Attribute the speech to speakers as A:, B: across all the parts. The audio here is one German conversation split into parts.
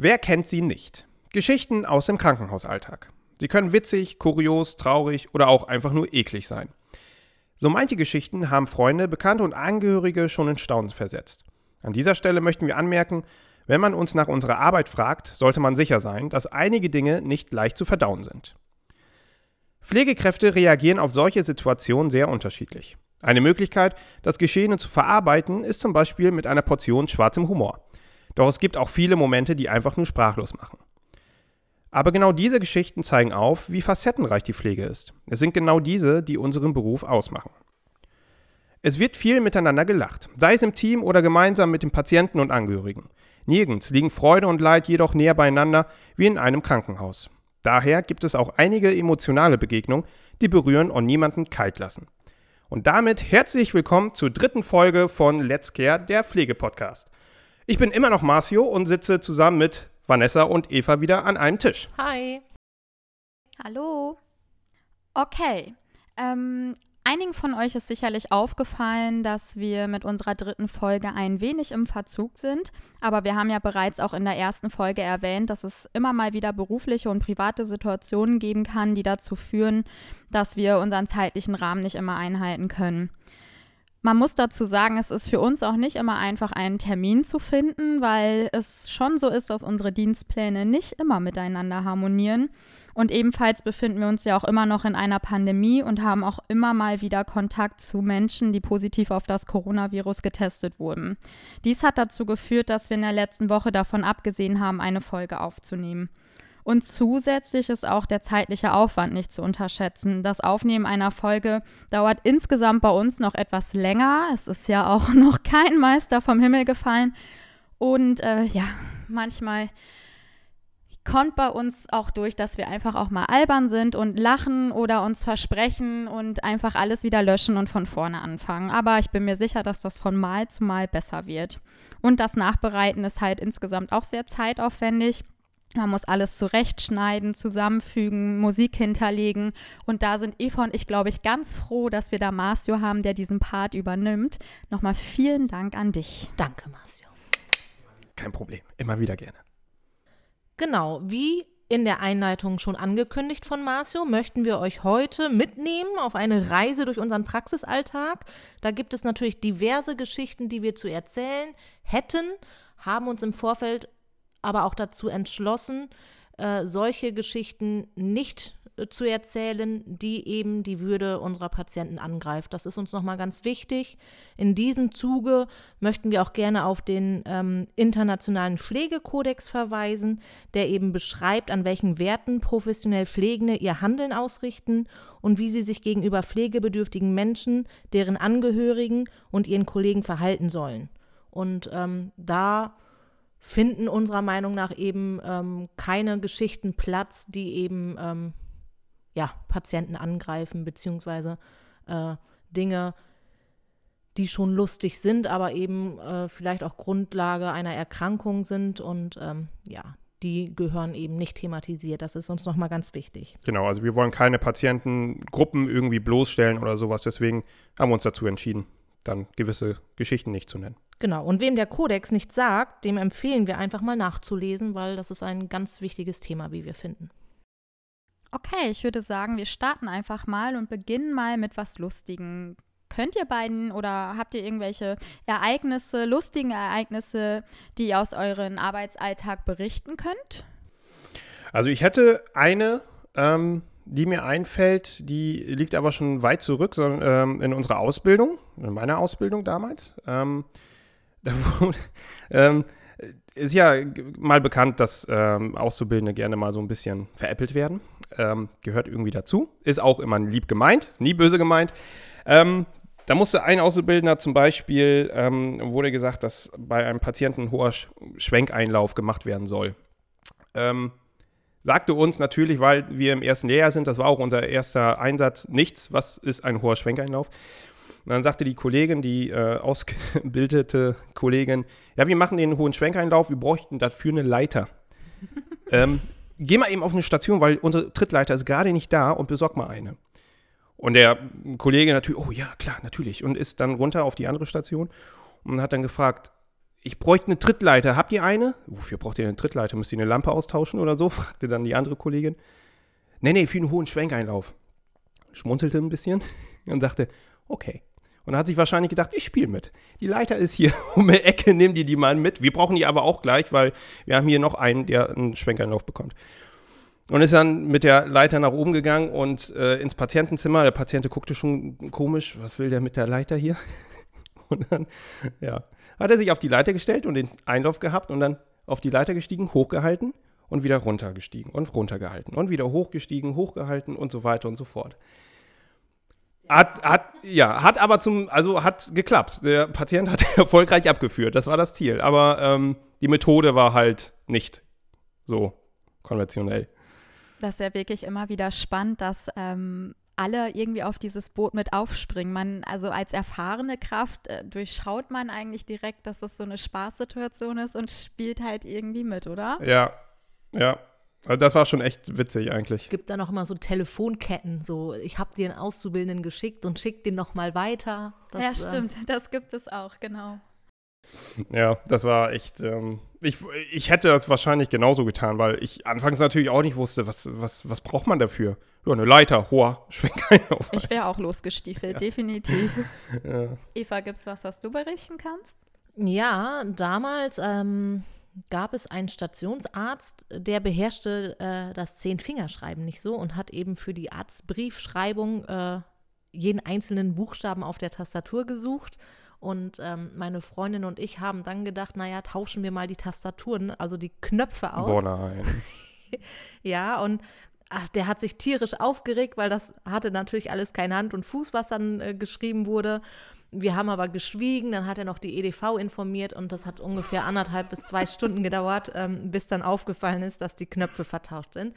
A: Wer kennt sie nicht? Geschichten aus dem Krankenhausalltag. Sie können witzig, kurios, traurig oder auch einfach nur eklig sein. So manche Geschichten haben Freunde, Bekannte und Angehörige schon in Staunen versetzt. An dieser Stelle möchten wir anmerken, wenn man uns nach unserer Arbeit fragt, sollte man sicher sein, dass einige Dinge nicht leicht zu verdauen sind. Pflegekräfte reagieren auf solche Situationen sehr unterschiedlich. Eine Möglichkeit, das Geschehene zu verarbeiten, ist zum Beispiel mit einer Portion schwarzem Humor. Doch es gibt auch viele Momente, die einfach nur sprachlos machen. Aber genau diese Geschichten zeigen auf, wie facettenreich die Pflege ist. Es sind genau diese, die unseren Beruf ausmachen. Es wird viel miteinander gelacht, sei es im Team oder gemeinsam mit den Patienten und Angehörigen. Nirgends liegen Freude und Leid jedoch näher beieinander wie in einem Krankenhaus. Daher gibt es auch einige emotionale Begegnungen, die berühren und niemanden kalt lassen. Und damit herzlich willkommen zur dritten Folge von Let's Care, der Pflegepodcast. Ich bin immer noch Marcio und sitze zusammen mit Vanessa und Eva wieder an einem Tisch.
B: Hi.
C: Hallo. Okay. Ähm, einigen von euch ist sicherlich aufgefallen, dass wir mit unserer dritten Folge ein wenig im Verzug sind. Aber wir haben ja bereits auch in der ersten Folge erwähnt, dass es immer mal wieder berufliche und private Situationen geben kann, die dazu führen, dass wir unseren zeitlichen Rahmen nicht immer einhalten können. Man muss dazu sagen, es ist für uns auch nicht immer einfach, einen Termin zu finden, weil es schon so ist, dass unsere Dienstpläne nicht immer miteinander harmonieren. Und ebenfalls befinden wir uns ja auch immer noch in einer Pandemie und haben auch immer mal wieder Kontakt zu Menschen, die positiv auf das Coronavirus getestet wurden. Dies hat dazu geführt, dass wir in der letzten Woche davon abgesehen haben, eine Folge aufzunehmen. Und zusätzlich ist auch der zeitliche Aufwand nicht zu unterschätzen. Das Aufnehmen einer Folge dauert insgesamt bei uns noch etwas länger. Es ist ja auch noch kein Meister vom Himmel gefallen. Und äh, ja, manchmal kommt bei uns auch durch, dass wir einfach auch mal albern sind und lachen oder uns versprechen und einfach alles wieder löschen und von vorne anfangen. Aber ich bin mir sicher, dass das von Mal zu Mal besser wird. Und das Nachbereiten ist halt insgesamt auch sehr zeitaufwendig. Man muss alles zurechtschneiden, zusammenfügen, Musik hinterlegen. Und da sind Eva und ich, glaube ich, ganz froh, dass wir da Marcio haben, der diesen Part übernimmt. Nochmal vielen Dank an dich.
B: Danke, Marcio.
A: Kein Problem, immer wieder gerne.
B: Genau, wie in der Einleitung schon angekündigt von Marcio, möchten wir euch heute mitnehmen auf eine Reise durch unseren Praxisalltag. Da gibt es natürlich diverse Geschichten, die wir zu erzählen hätten, haben uns im Vorfeld aber auch dazu entschlossen, äh, solche Geschichten nicht äh, zu erzählen, die eben die Würde unserer Patienten angreift. Das ist uns nochmal ganz wichtig. In diesem Zuge möchten wir auch gerne auf den ähm, internationalen Pflegekodex verweisen, der eben beschreibt, an welchen Werten professionell Pflegende ihr Handeln ausrichten und wie sie sich gegenüber pflegebedürftigen Menschen, deren Angehörigen und ihren Kollegen verhalten sollen. Und ähm, da finden unserer Meinung nach eben ähm, keine Geschichten Platz, die eben ähm, ja, Patienten angreifen, beziehungsweise äh, Dinge, die schon lustig sind, aber eben äh, vielleicht auch Grundlage einer Erkrankung sind und ähm, ja, die gehören eben nicht thematisiert. Das ist uns nochmal ganz wichtig.
A: Genau, also wir wollen keine Patientengruppen irgendwie bloßstellen oder sowas, deswegen haben wir uns dazu entschieden, dann gewisse Geschichten nicht zu nennen.
B: Genau, und wem der Kodex nicht sagt, dem empfehlen wir einfach mal nachzulesen, weil das ist ein ganz wichtiges Thema, wie wir finden.
C: Okay, ich würde sagen, wir starten einfach mal und beginnen mal mit was Lustigen. Könnt ihr beiden oder habt ihr irgendwelche Ereignisse, lustigen Ereignisse, die ihr aus euren Arbeitsalltag berichten könnt?
A: Also ich hätte eine, ähm, die mir einfällt, die liegt aber schon weit zurück so, ähm, in unserer Ausbildung, in meiner Ausbildung damals. Ähm, da wurde, ähm, ist ja mal bekannt, dass ähm, Auszubildende gerne mal so ein bisschen veräppelt werden. Ähm, gehört irgendwie dazu. Ist auch immer lieb gemeint, ist nie böse gemeint. Da musste ein Auszubildender zum Beispiel, ähm, wurde gesagt, dass bei einem Patienten ein hoher Schwenkeinlauf gemacht werden soll. Ähm, sagte uns natürlich, weil wir im ersten Lehrjahr sind, das war auch unser erster Einsatz, nichts, was ist ein hoher Schwenkeinlauf. Und dann sagte die Kollegin, die äh, ausgebildete Kollegin, ja, wir machen den hohen Schwenkeinlauf, wir bräuchten dafür eine Leiter. ähm, geh mal eben auf eine Station, weil unsere Trittleiter ist gerade nicht da und besorg mal eine. Und der Kollege natürlich, oh ja, klar, natürlich. Und ist dann runter auf die andere Station und hat dann gefragt, ich bräuchte eine Trittleiter. Habt ihr eine? Wofür braucht ihr eine Trittleiter? Müsst ihr eine Lampe austauschen oder so? fragte dann die andere Kollegin. Nee, nee, für einen hohen Schwenkeinlauf. Schmunzelte ein bisschen und sagte, okay. Und hat sich wahrscheinlich gedacht, ich spiele mit. Die Leiter ist hier um die Ecke, nimm dir die mal mit. Wir brauchen die aber auch gleich, weil wir haben hier noch einen, der einen Schwenkeinlauf bekommt. Und ist dann mit der Leiter nach oben gegangen und äh, ins Patientenzimmer. Der Patient guckte schon komisch, was will der mit der Leiter hier? Und dann, ja, hat er sich auf die Leiter gestellt und den Einlauf gehabt und dann auf die Leiter gestiegen, hochgehalten und wieder runtergestiegen und runtergehalten und wieder hochgestiegen, hochgehalten und so weiter und so fort. Hat, hat, ja, hat aber zum, also hat geklappt. Der Patient hat erfolgreich abgeführt. Das war das Ziel. Aber ähm, die Methode war halt nicht so konventionell.
C: Das ist ja wirklich immer wieder spannend, dass ähm, alle irgendwie auf dieses Boot mit aufspringen. Man, also als erfahrene Kraft äh, durchschaut man eigentlich direkt, dass das so eine Spaßsituation ist und spielt halt irgendwie mit, oder?
A: Ja, ja. Also das war schon echt witzig eigentlich.
B: Gibt da noch immer so Telefonketten, so ich habe dir einen Auszubildenden geschickt und schick den noch mal weiter.
C: Das, ja, äh, stimmt, äh, das gibt es auch, genau.
A: Ja, das war echt. Ähm, ich, ich hätte das wahrscheinlich genauso getan, weil ich anfangs natürlich auch nicht wusste, was, was, was braucht man dafür? Ja, eine Leiter, hoher Schwenkeinauf.
C: Ich wäre auch losgestiefelt, ja. definitiv. ja. Eva, gibt es was, was du berichten kannst?
B: Ja, damals ähm, gab es einen Stationsarzt, der beherrschte äh, das Zehn-Fingerschreiben nicht so und hat eben für die Arztbriefschreibung äh, jeden einzelnen Buchstaben auf der Tastatur gesucht und ähm, meine Freundin und ich haben dann gedacht, naja, tauschen wir mal die Tastaturen, also die Knöpfe aus.
A: Boah, nein.
B: ja, und ach, der hat sich tierisch aufgeregt, weil das hatte natürlich alles keine Hand und Fuß, was dann äh, geschrieben wurde. Wir haben aber geschwiegen, dann hat er noch die EDV informiert und das hat ungefähr anderthalb bis zwei Stunden gedauert, ähm, bis dann aufgefallen ist, dass die Knöpfe vertauscht sind.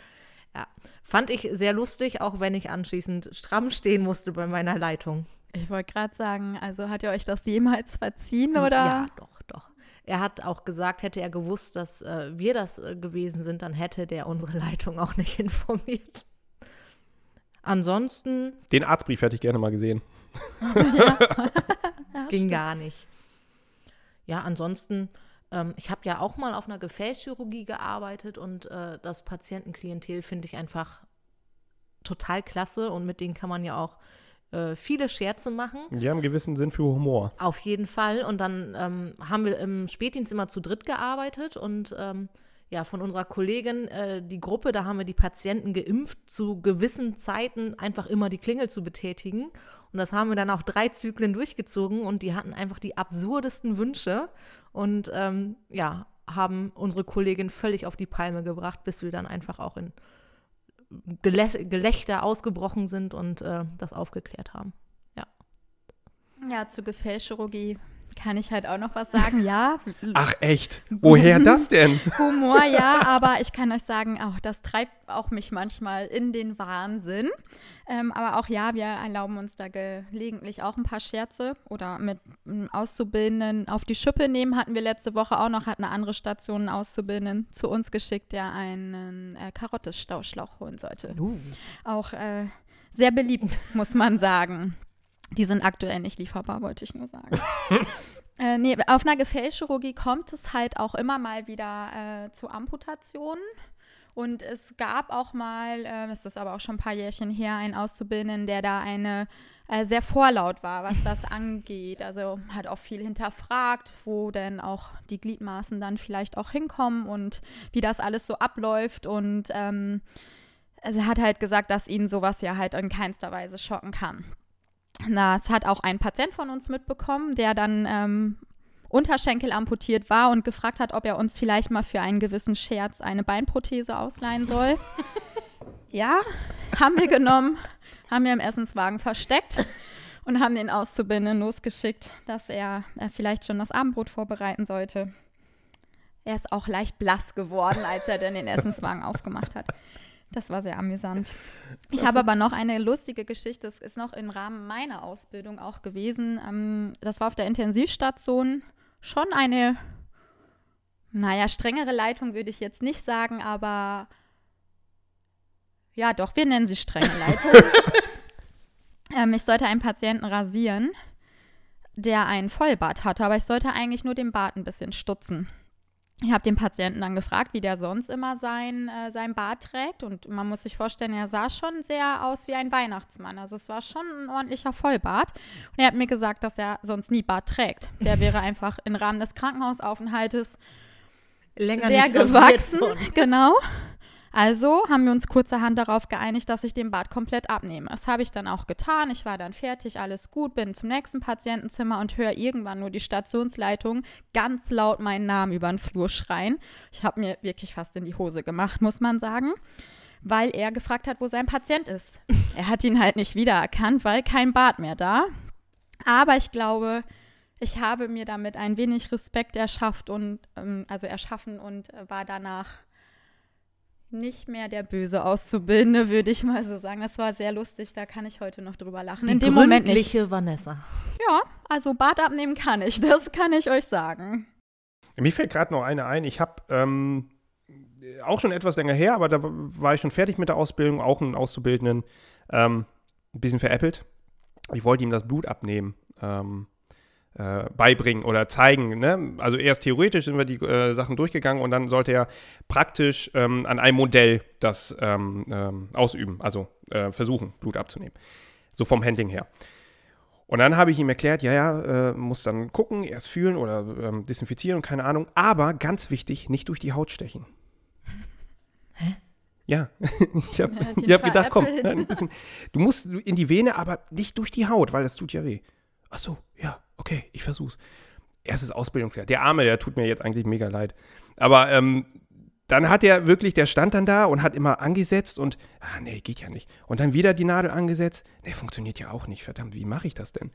B: Ja, fand ich sehr lustig, auch wenn ich anschließend stramm stehen musste bei meiner Leitung.
C: Ich wollte gerade sagen, also hat ihr euch das jemals verziehen oder?
B: Ja, doch, doch. Er hat auch gesagt, hätte er gewusst, dass äh, wir das äh, gewesen sind, dann hätte der unsere Leitung auch nicht informiert. Ansonsten.
A: Den Arztbrief hätte ich gerne mal gesehen.
B: ja. Ging stimmt. gar nicht. Ja, ansonsten, ähm, ich habe ja auch mal auf einer Gefäßchirurgie gearbeitet und äh, das Patientenklientel finde ich einfach total klasse und mit denen kann man ja auch äh, viele Scherze machen.
A: Die haben einen gewissen Sinn für Humor.
B: Auf jeden Fall. Und dann ähm, haben wir im Spätdienst immer zu dritt gearbeitet und ähm, ja, von unserer Kollegin äh, die Gruppe, da haben wir die Patienten geimpft, zu gewissen Zeiten einfach immer die Klingel zu betätigen. Und das haben wir dann auch drei Zyklen durchgezogen und die hatten einfach die absurdesten Wünsche und ähm, ja, haben unsere Kollegin völlig auf die Palme gebracht, bis wir dann einfach auch in Gelächter ausgebrochen sind und äh, das aufgeklärt haben. Ja.
C: Ja, zu Gefäßchirurgie kann ich halt auch noch was sagen, ja.
A: Ach echt? Woher das denn?
C: Humor, ja, aber ich kann euch sagen, auch das treibt auch mich manchmal in den Wahnsinn. Ähm, aber auch ja, wir erlauben uns da gelegentlich auch ein paar Scherze oder mit ähm, Auszubildenden auf die Schippe nehmen. Hatten wir letzte Woche auch noch, hat eine andere Station einen Auszubildenden zu uns geschickt, der einen äh, Karottestauschlauch holen sollte. Uh. Auch äh, sehr beliebt, muss man sagen. Die sind aktuell nicht lieferbar, wollte ich nur sagen. äh, nee, auf einer Gefäßchirurgie kommt es halt auch immer mal wieder äh, zu Amputationen. Und es gab auch mal, äh, das ist aber auch schon ein paar Jährchen her, einen Auszubildenden, der da eine äh, sehr vorlaut war, was das angeht. Also hat auch viel hinterfragt, wo denn auch die Gliedmaßen dann vielleicht auch hinkommen und wie das alles so abläuft. Und ähm, also er hat halt gesagt, dass ihn sowas ja halt in keinster Weise schocken kann. Das hat auch ein Patient von uns mitbekommen, der dann ähm, Unterschenkel amputiert war und gefragt hat, ob er uns vielleicht mal für einen gewissen Scherz eine Beinprothese ausleihen soll. ja, haben wir genommen, haben wir im Essenswagen versteckt und haben den Auszubildenden losgeschickt, dass er, er vielleicht schon das Abendbrot vorbereiten sollte. Er ist auch leicht blass geworden, als er dann den Essenswagen aufgemacht hat. Das war sehr amüsant. Ich habe aber noch eine lustige Geschichte. Das ist noch im Rahmen meiner Ausbildung auch gewesen. Ähm, das war auf der Intensivstation schon eine, naja, strengere Leitung würde ich jetzt nicht sagen, aber ja, doch, wir nennen sie strenge Leitung. ähm, ich sollte einen Patienten rasieren. der einen Vollbart hatte, aber ich sollte eigentlich nur den Bart ein bisschen stutzen. Ich habe den Patienten dann gefragt, wie der sonst immer sein, äh, sein Bart trägt. Und man muss sich vorstellen, er sah schon sehr aus wie ein Weihnachtsmann. Also es war schon ein ordentlicher Vollbart. Und er hat mir gesagt, dass er sonst nie Bart trägt. Der wäre einfach im Rahmen des Krankenhausaufenthaltes
B: Länger
C: sehr gewachsen. Genau. Also haben wir uns kurzerhand darauf geeinigt, dass ich den Bart komplett abnehme. Das habe ich dann auch getan. Ich war dann fertig, alles gut, bin zum nächsten Patientenzimmer und höre irgendwann nur die Stationsleitung ganz laut meinen Namen über den Flur schreien. Ich habe mir wirklich fast in die Hose gemacht, muss man sagen, weil er gefragt hat, wo sein Patient ist. er hat ihn halt nicht wiedererkannt, weil kein Bart mehr da. Aber ich glaube, ich habe mir damit ein wenig Respekt erschafft und ähm, also erschaffen und äh, war danach nicht mehr der böse Auszubildende, würde ich mal so sagen. Das war sehr lustig, da kann ich heute noch drüber lachen.
B: Die
C: In dem Moment nicht.
B: Vanessa.
C: Ja, also Bart abnehmen kann ich, das kann ich euch sagen.
A: Mir fällt gerade noch eine ein. Ich habe ähm, auch schon etwas länger her, aber da war ich schon fertig mit der Ausbildung, auch einen Auszubildenden, ähm, ein bisschen veräppelt. Ich wollte ihm das Blut abnehmen. Ähm, äh, beibringen oder zeigen. Ne? Also erst theoretisch sind wir die äh, Sachen durchgegangen und dann sollte er praktisch ähm, an einem Modell das ähm, ähm, ausüben, also äh, versuchen, Blut abzunehmen. So vom Handling her. Und dann habe ich ihm erklärt, ja, ja, äh, muss dann gucken, erst fühlen oder ähm, desinfizieren und keine Ahnung. Aber ganz wichtig, nicht durch die Haut stechen.
B: Hä?
A: Ja, ich habe hab gedacht, komm, ein bisschen, du musst in die Vene, aber nicht durch die Haut, weil das tut ja weh. Ach so, ja, okay, ich versuch's. Erstes Ausbildungsjahr. Der Arme, der tut mir jetzt eigentlich mega leid. Aber ähm, dann hat er wirklich, der stand dann da und hat immer angesetzt und, ah, nee, geht ja nicht. Und dann wieder die Nadel angesetzt. Nee, funktioniert ja auch nicht. Verdammt, wie mache ich das denn?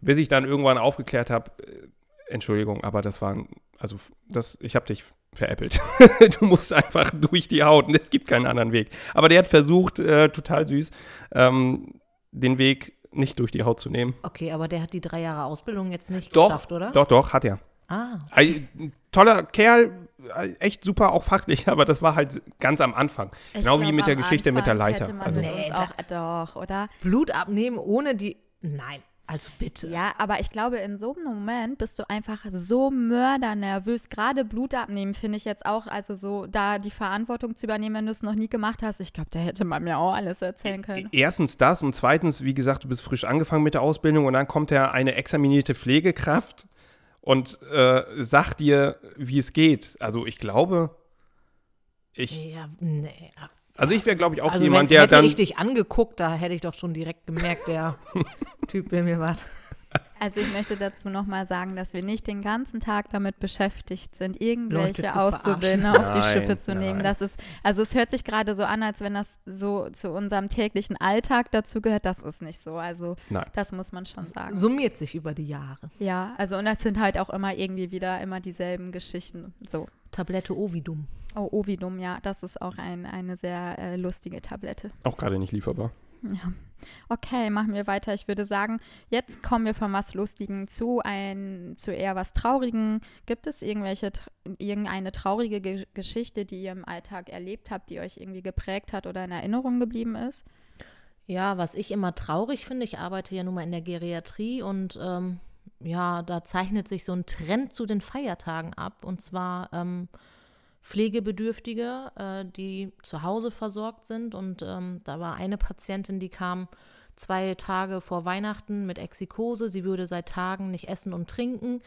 A: Bis ich dann irgendwann aufgeklärt habe, äh, Entschuldigung, aber das war, also das, ich habe dich veräppelt. du musst einfach durch die Haut und es gibt keinen anderen Weg. Aber der hat versucht, äh, total süß, ähm, den Weg nicht durch die Haut zu nehmen.
B: Okay, aber der hat die drei Jahre Ausbildung jetzt nicht
A: Doch,
B: geschafft, oder?
A: Doch, doch, hat er.
B: Ah,
A: Ein toller Kerl, äh, echt super, auch fachlich, aber das war halt ganz am Anfang.
C: Ich
A: genau wie
C: glaub,
A: mit der Geschichte mit der
C: Anfang
A: Leiter.
C: Hätte man
A: Also,
B: Nee,
C: uns auch, doch, oder?
B: Blut abnehmen ohne die. Nein, also bitte.
C: Ja, aber ich glaube, in so einem Moment bist du einfach so mördernervös. Gerade Blut abnehmen finde ich jetzt auch, also so da die Verantwortung zu übernehmen, wenn du es noch nie gemacht hast. Ich glaube, da hätte man mir auch alles erzählen können.
A: Erstens das und zweitens, wie gesagt, du bist frisch angefangen mit der Ausbildung und dann kommt ja eine examinierte Pflegekraft und äh, sagt dir, wie es geht. Also ich glaube, ich,
B: Ja, nee.
A: Also ich wäre, glaube ich, auch
B: Also
A: jemand,
B: wenn,
A: der
B: hätte
A: dann.
B: ich dich angeguckt, da hätte ich doch schon direkt gemerkt, der Typ will mir was.
C: Also ich möchte dazu nochmal sagen, dass wir nicht den ganzen Tag damit beschäftigt sind, irgendwelche
B: zu
C: Auszubildende auf die Schippe zu nehmen.
A: nein.
C: Das ist, also es hört sich gerade so an, als wenn das so zu unserem täglichen Alltag dazu gehört. Das ist nicht so. Also
A: Nein.
C: das muss man schon sagen.
B: Summiert sich über die Jahre.
C: Ja, also und das sind halt auch immer irgendwie wieder immer dieselben Geschichten. So.
B: Tablette Ovidum.
C: Oh, Ovidum, ja, das ist auch ein, eine sehr äh, lustige Tablette.
A: Auch gerade nicht lieferbar.
C: Ja. Okay, machen wir weiter. Ich würde sagen, jetzt kommen wir von was Lustigen zu ein, zu eher was Traurigen. Gibt es irgendwelche, irgendeine traurige Ge Geschichte, die ihr im Alltag erlebt habt, die euch irgendwie geprägt hat oder in Erinnerung geblieben ist?
B: Ja, was ich immer traurig finde, ich arbeite ja nun mal in der Geriatrie und ähm, ja, da zeichnet sich so ein Trend zu den Feiertagen ab und zwar ähm, Pflegebedürftige, äh, die zu Hause versorgt sind und ähm, da war eine Patientin, die kam zwei Tage vor Weihnachten mit Exikose, sie würde seit Tagen nicht essen und trinken,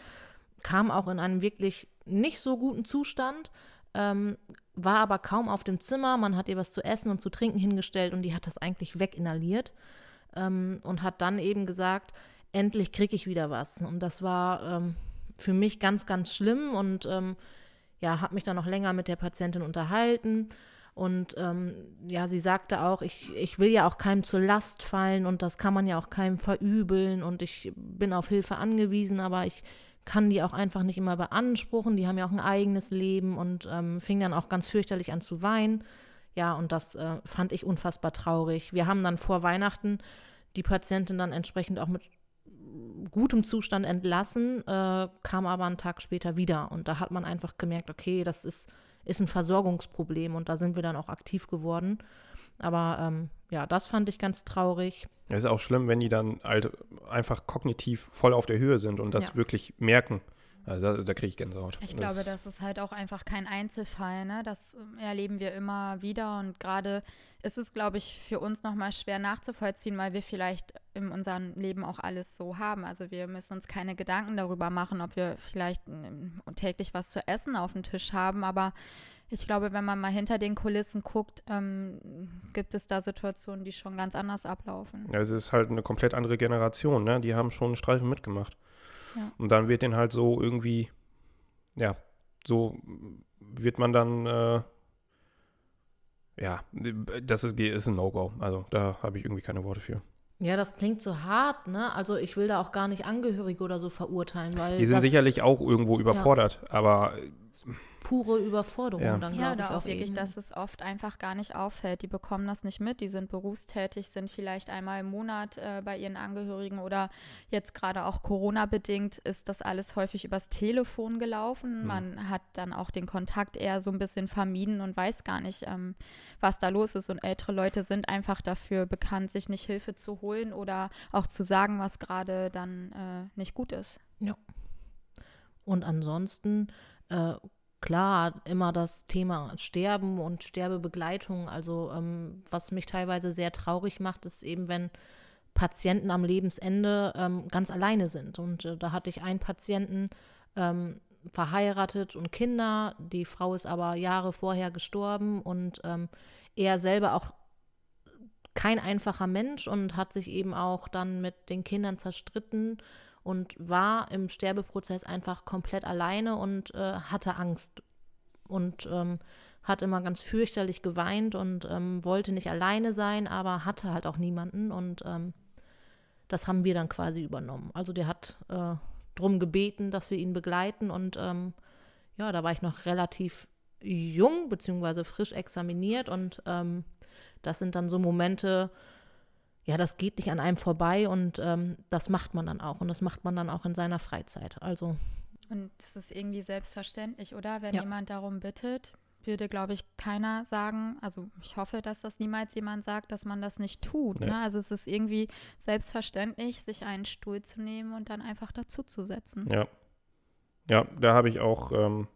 B: kam auch in einem wirklich nicht so guten Zustand, ähm, war aber kaum auf dem Zimmer. Man hat ihr was zu essen und zu trinken hingestellt und die hat das eigentlich weginhaliert ähm, und hat dann eben gesagt, endlich kriege ich wieder was. Und das war ähm, für mich ganz, ganz schlimm und ähm, ja, habe mich dann noch länger mit der Patientin unterhalten. Und ähm, ja, sie sagte auch, ich, ich will ja auch keinem zur Last fallen und das kann man ja auch keinem verübeln und ich bin auf Hilfe angewiesen, aber ich kann die auch einfach nicht immer beanspruchen. Die haben ja auch ein eigenes Leben und ähm, fing dann auch ganz fürchterlich an zu weinen. Ja, und das äh, fand ich unfassbar traurig. Wir haben dann vor Weihnachten die Patientin dann entsprechend auch mit gutem Zustand entlassen, äh, kam aber einen Tag später wieder. Und da hat man einfach gemerkt, okay, das ist ist ein Versorgungsproblem und da sind wir dann auch aktiv geworden. Aber ähm, ja, das fand ich ganz traurig.
A: Es ist auch schlimm, wenn die dann halt einfach kognitiv voll auf der Höhe sind und das
B: Ja.
A: wirklich merken. Also da, da kriege ich Gänsehaut.
C: Ich glaube, das ist halt auch einfach kein Einzelfall. Ne? Das ähm, erleben wir immer wieder. Und gerade ist es, glaube ich, für uns nochmal schwer nachzuvollziehen, weil wir vielleicht in unserem Leben auch alles so haben. Also wir müssen uns keine Gedanken darüber machen, ob wir vielleicht ähm, täglich was zu essen auf dem Tisch haben. Aber ich glaube, wenn man mal hinter den Kulissen guckt, ähm, gibt es da Situationen, die schon ganz anders ablaufen.
A: Ja, es ist halt eine komplett andere Generation, ne? Die haben schon einen Streifen mitgemacht.
C: Ja.
A: Und dann wird den halt so irgendwie, ja, so wird man dann, äh, ja, das ist, ist ein No-Go. Also da habe ich irgendwie keine Worte für.
B: Ja, das klingt so hart, ne? Also ich will da auch gar nicht Angehörige oder so verurteilen, weil
A: Die sind sicherlich auch irgendwo überfordert, aber
B: pure Überforderung
A: Ja.
B: dann,
C: Ja, oder auch wirklich, dass es oft einfach gar nicht auffällt. Die bekommen das nicht mit, die sind berufstätig, sind vielleicht einmal im Monat äh, bei ihren Angehörigen oder jetzt gerade auch Corona-bedingt ist das alles häufig übers Telefon gelaufen.
A: Hm.
C: Man hat dann auch den Kontakt eher so ein bisschen vermieden und weiß gar nicht, ähm, was da los ist. Und ältere Leute sind einfach dafür bekannt, sich nicht Hilfe zu holen oder auch zu sagen, was gerade dann äh, nicht gut ist.
B: Und ansonsten, äh, klar, immer das Thema Sterben und Sterbebegleitung. Also, ähm, was mich teilweise sehr traurig macht, ist eben, wenn Patienten am Lebensende ähm, ganz alleine sind. Und äh, da hatte ich einen Patienten, ähm, verheiratet und Kinder. Die Frau ist aber Jahre vorher gestorben und ähm, er selber auch kein einfacher Mensch und hat sich eben auch dann mit den Kindern zerstritten und war im Sterbeprozess einfach komplett alleine und äh, hatte Angst und ähm, hat immer ganz fürchterlich geweint und ähm, wollte nicht alleine sein, aber hatte halt auch niemanden und ähm, das haben wir dann quasi übernommen. Also der hat äh, drum gebeten, dass wir ihn begleiten und ähm, ja, da war ich noch relativ jung beziehungsweise frisch examiniert und ähm, das sind dann so Momente, ja, das geht nicht an einem vorbei und ähm, das macht man dann auch und das macht man dann auch in seiner Freizeit. Also
C: Und das ist irgendwie selbstverständlich, oder? Wenn
B: Ja.
C: jemand darum bittet, würde, glaube ich, keiner sagen, also ich hoffe, dass das niemals jemand sagt, dass man das nicht tut.
A: Nee.
C: Ne? Also es ist irgendwie selbstverständlich, sich einen Stuhl zu nehmen und dann einfach dazu zu setzen.
A: Ja. Ja, da habe ich auch, ähm,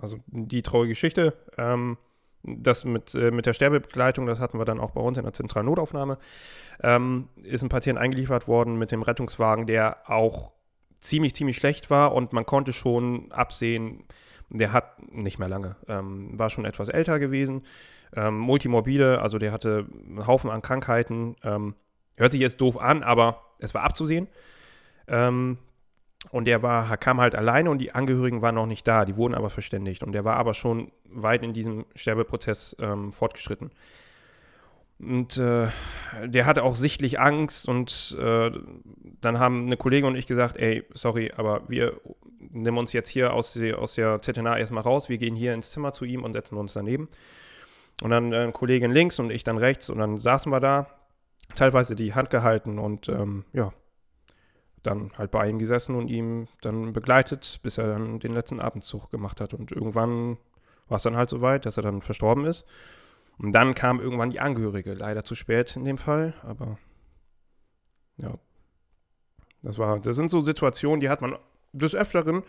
A: also die traurige Geschichte. Ähm, das mit, äh, mit der Sterbebegleitung, das hatten wir dann auch bei uns in der zentralen Notaufnahme, ähm, ist ein Patient eingeliefert worden mit dem Rettungswagen, der auch ziemlich, ziemlich schlecht war und man konnte schon absehen, der hat nicht mehr lange, ähm, war schon etwas älter gewesen, ähm, multimorbide, also der hatte einen Haufen an Krankheiten, ähm, hört sich jetzt doof an, aber es war abzusehen. Ähm, und der war, kam halt alleine und die Angehörigen waren noch nicht da, die wurden aber verständigt. Und der war aber schon weit in diesem Sterbeprozess ähm, fortgeschritten. Und äh, der hatte auch sichtlich Angst und äh, dann haben eine Kollegin und ich gesagt, ey, sorry, aber wir nehmen uns jetzt hier aus, aus der ZNA erstmal raus, wir gehen hier ins Zimmer zu ihm und setzen uns daneben. Und dann äh, eine Kollegin links und ich dann rechts und dann saßen wir da, teilweise die Hand gehalten und ähm, ja, dann halt bei ihm gesessen und ihm dann begleitet, bis er dann den letzten Abendzug gemacht hat. Und irgendwann war es dann halt so weit, dass er dann verstorben ist. Und dann kam irgendwann die Angehörige, leider zu spät in dem Fall, aber ja. Das war, das sind so Situationen, die hat man des Öfteren.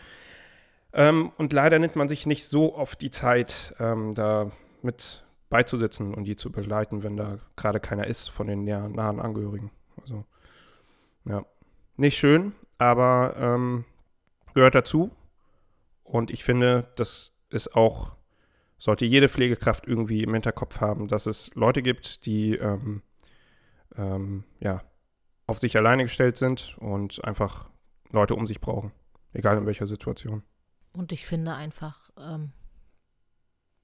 A: Ähm, und leider nimmt man sich nicht so oft die Zeit, ähm, da mit beizusitzen und die zu begleiten, wenn da gerade keiner ist von den nahen Angehörigen. Also, ja nicht schön, aber ähm, gehört dazu. Und ich finde, das ist auch, sollte jede Pflegekraft irgendwie im Hinterkopf haben, dass es Leute gibt, die ähm, ähm, ja, auf sich alleine gestellt sind und einfach Leute um sich brauchen. Egal in welcher Situation.
B: Und ich finde einfach, ähm,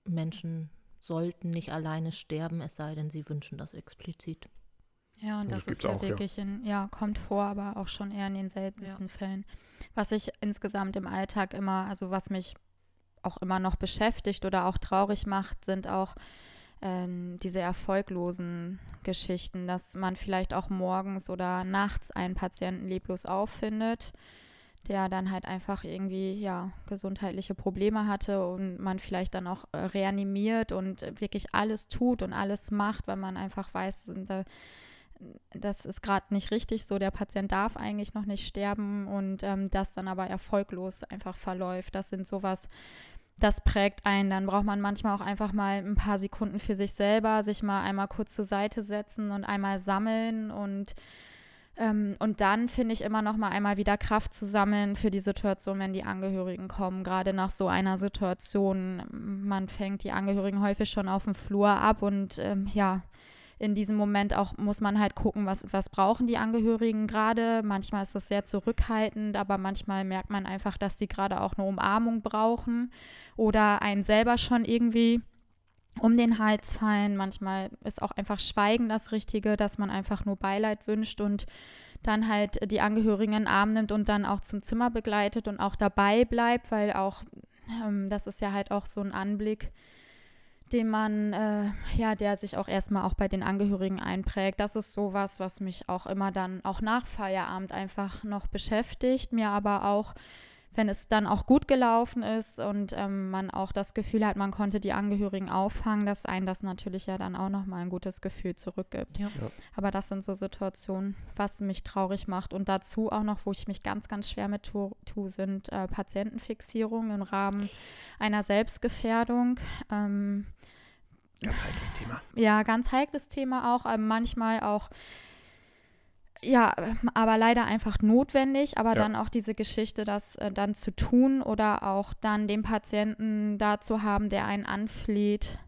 B: Menschen sollten nicht alleine sterben, es sei denn, sie wünschen das explizit.
C: Ja, und
A: Das
C: das, ist ja
A: auch, ja.
C: wirklich in, ja, kommt vor, aber auch schon eher in den seltensten Fällen. Was ich insgesamt im Alltag immer, also was mich auch immer noch beschäftigt oder auch traurig macht, sind auch ähm, diese erfolglosen Geschichten, dass man vielleicht auch morgens oder nachts einen Patienten leblos auffindet, der dann halt einfach irgendwie ja gesundheitliche Probleme hatte und man vielleicht dann auch äh, reanimiert und wirklich alles tut und alles macht, weil man einfach weiß, da, das ist gerade nicht richtig so, der Patient darf eigentlich noch nicht sterben und ähm, das dann aber erfolglos einfach verläuft. Das sind sowas, das prägt einen. Dann braucht man manchmal auch einfach mal ein paar Sekunden für sich selber, sich mal einmal kurz zur Seite setzen und einmal sammeln und ähm, und dann finde ich immer noch mal einmal wieder Kraft zu sammeln für die Situation, wenn die Angehörigen kommen. Gerade nach so einer Situation, man fängt die Angehörigen häufig schon auf dem Flur ab und ähm, ja, in diesem Moment auch muss man halt gucken, was, was brauchen die Angehörigen gerade. Manchmal ist das sehr zurückhaltend, aber manchmal merkt man einfach, dass sie gerade auch eine Umarmung brauchen oder einen selber schon irgendwie um den Hals fallen. Manchmal ist auch einfach Schweigen das Richtige, dass man einfach nur Beileid wünscht und dann halt die Angehörigen in den Arm nimmt und dann auch zum Zimmer begleitet und auch dabei bleibt, weil auch, ähm, das ist ja halt auch so ein Anblick, den man, äh, ja, der sich auch erstmal auch bei den Angehörigen einprägt. Das ist sowas, was mich auch immer dann auch nach Feierabend einfach noch beschäftigt, mir aber auch wenn es dann auch gut gelaufen ist und ähm, man auch das Gefühl hat, man konnte die Angehörigen auffangen, dass einen das natürlich ja dann auch nochmal ein gutes Gefühl zurückgibt. Ja. Ja. Aber das sind so Situationen, was mich traurig macht. Und dazu auch noch, wo ich mich ganz, ganz schwer mit tue, tu, sind äh, Patientenfixierungen im Rahmen einer Selbstgefährdung. Ähm,
A: ganz heikles Thema.
C: Ja, ganz heikles Thema auch. Manchmal auch ja, aber leider einfach notwendig, aber ja. dann auch diese Geschichte, das äh, dann zu tun oder auch dann den Patienten da zu haben, der einen anfleht,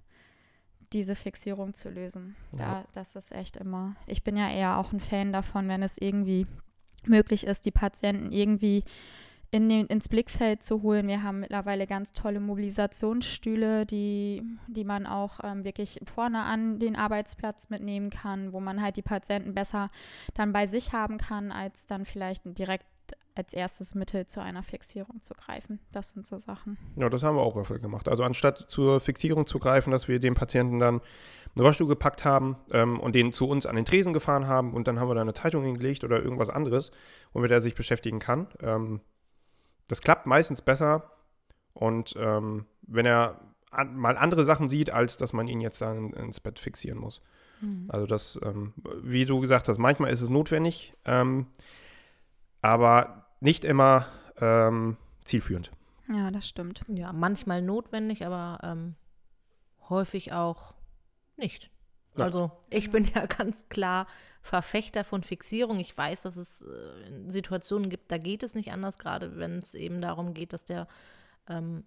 C: diese Fixierung zu lösen. Ja. das ist echt immer. Ich bin ja eher auch ein Fan davon, wenn es irgendwie möglich ist, die Patienten irgendwie in den, ins Blickfeld zu holen. Wir haben mittlerweile ganz tolle Mobilisationsstühle, die, die man auch ähm, wirklich vorne an den Arbeitsplatz mitnehmen kann, wo man halt die Patienten besser dann bei sich haben kann, als dann vielleicht direkt als erstes Mittel zu einer Fixierung zu greifen. Das sind so Sachen.
A: Ja, das haben wir auch öfter gemacht. Also anstatt zur Fixierung zu greifen, dass wir den Patienten dann einen Rollstuhl gepackt haben ähm, und den zu uns an den Tresen gefahren haben und dann haben wir da eine Zeitung hingelegt oder irgendwas anderes, womit er sich beschäftigen kann. Ähm, das klappt meistens besser. Und ähm, wenn er an, mal andere Sachen sieht, als dass man ihn jetzt dann ins Bett fixieren muss. Mhm. Also das, ähm, wie du gesagt hast, manchmal ist es notwendig, ähm, aber nicht immer ähm, zielführend.
C: Ja, das stimmt.
B: Ja, manchmal notwendig, aber ähm, häufig auch nicht. Ja. Also ich bin ja ganz klar Verfechter von Fixierung. Ich weiß, dass es äh, Situationen gibt, da geht es nicht anders, gerade wenn es eben darum geht, dass der ähm,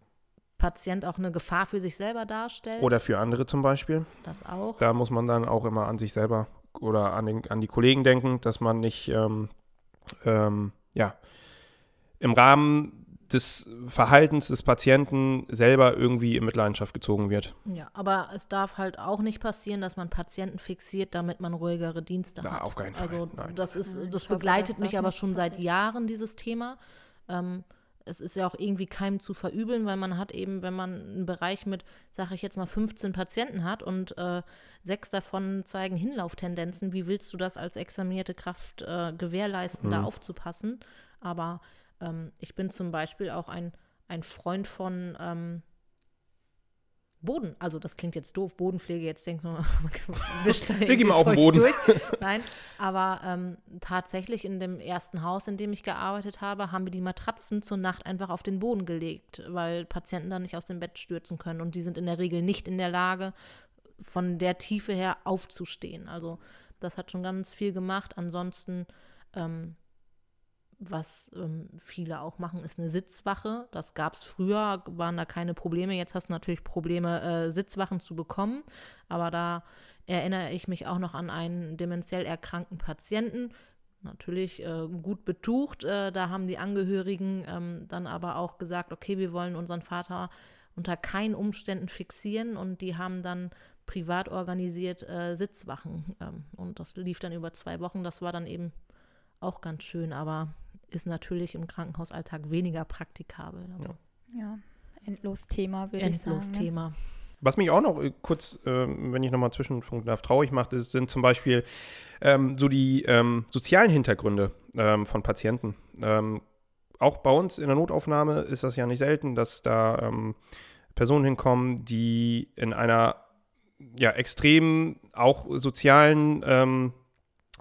B: Patient auch eine Gefahr für sich selber darstellt.
A: Oder für andere zum Beispiel.
B: Das auch.
A: Da muss man dann auch immer an sich selber oder an, den, an die Kollegen denken, dass man nicht ähm, ähm, ja, im Rahmen des Verhaltens des Patienten selber irgendwie in Mitleidenschaft gezogen wird.
B: Ja, aber es darf halt auch nicht passieren, dass man Patienten fixiert, damit man ruhigere Dienste
A: Na,
B: hat.
A: Auf keinen Fall.
B: Also Nein. das ist, das ich begleitet hoffe, mich aber schon passiert. seit Jahren, dieses Thema. Ähm, es ist ja auch irgendwie keinem zu verübeln, weil man hat eben, wenn man einen Bereich mit, sage ich jetzt mal, 15 Patienten hat und äh, sechs davon zeigen Hinlauftendenzen, wie willst du das als examinierte Kraft äh, gewährleisten, mhm. da aufzupassen? Aber ähm, ich bin zum Beispiel auch ein, ein Freund von ähm, Boden. Also das klingt jetzt doof, Bodenpflege, jetzt denkst du,
A: wischt da Leg ihn mal auf den Boden. Durch.
B: Nein, aber ähm, tatsächlich in dem ersten Haus, in dem ich gearbeitet habe, haben wir die Matratzen zur Nacht einfach auf den Boden gelegt, weil Patienten dann nicht aus dem Bett stürzen können und die sind in der Regel nicht in der Lage, von der Tiefe her aufzustehen. Also das hat schon ganz viel gemacht. Ansonsten ähm, was ähm, viele auch machen, ist eine Sitzwache. Das gab es früher, waren da keine Probleme. Jetzt hast du natürlich Probleme, äh, Sitzwachen zu bekommen. Aber da erinnere ich mich auch noch an einen dementiell erkrankten Patienten. Natürlich äh, gut betucht. Äh, da haben die Angehörigen ähm, dann aber auch gesagt, okay, wir wollen unseren Vater unter keinen Umständen fixieren. Und die haben dann privat organisiert äh, Sitzwachen. Ähm, und das lief dann über zwei Wochen. Das war dann eben auch ganz schön, aber ist natürlich im Krankenhausalltag weniger praktikabel.
C: Ja. ja, endlos Thema, würde ich sagen. Endlos
B: ne? Thema.
A: Was mich auch noch äh, kurz, äh, wenn ich nochmal zwischenfunken darf, traurig macht, ist, sind zum Beispiel ähm, so die ähm, sozialen Hintergründe ähm, von Patienten. Ähm, auch bei uns in der Notaufnahme ist das ja nicht selten, dass da ähm, Personen hinkommen, die in einer ja, extrem auch sozialen ähm,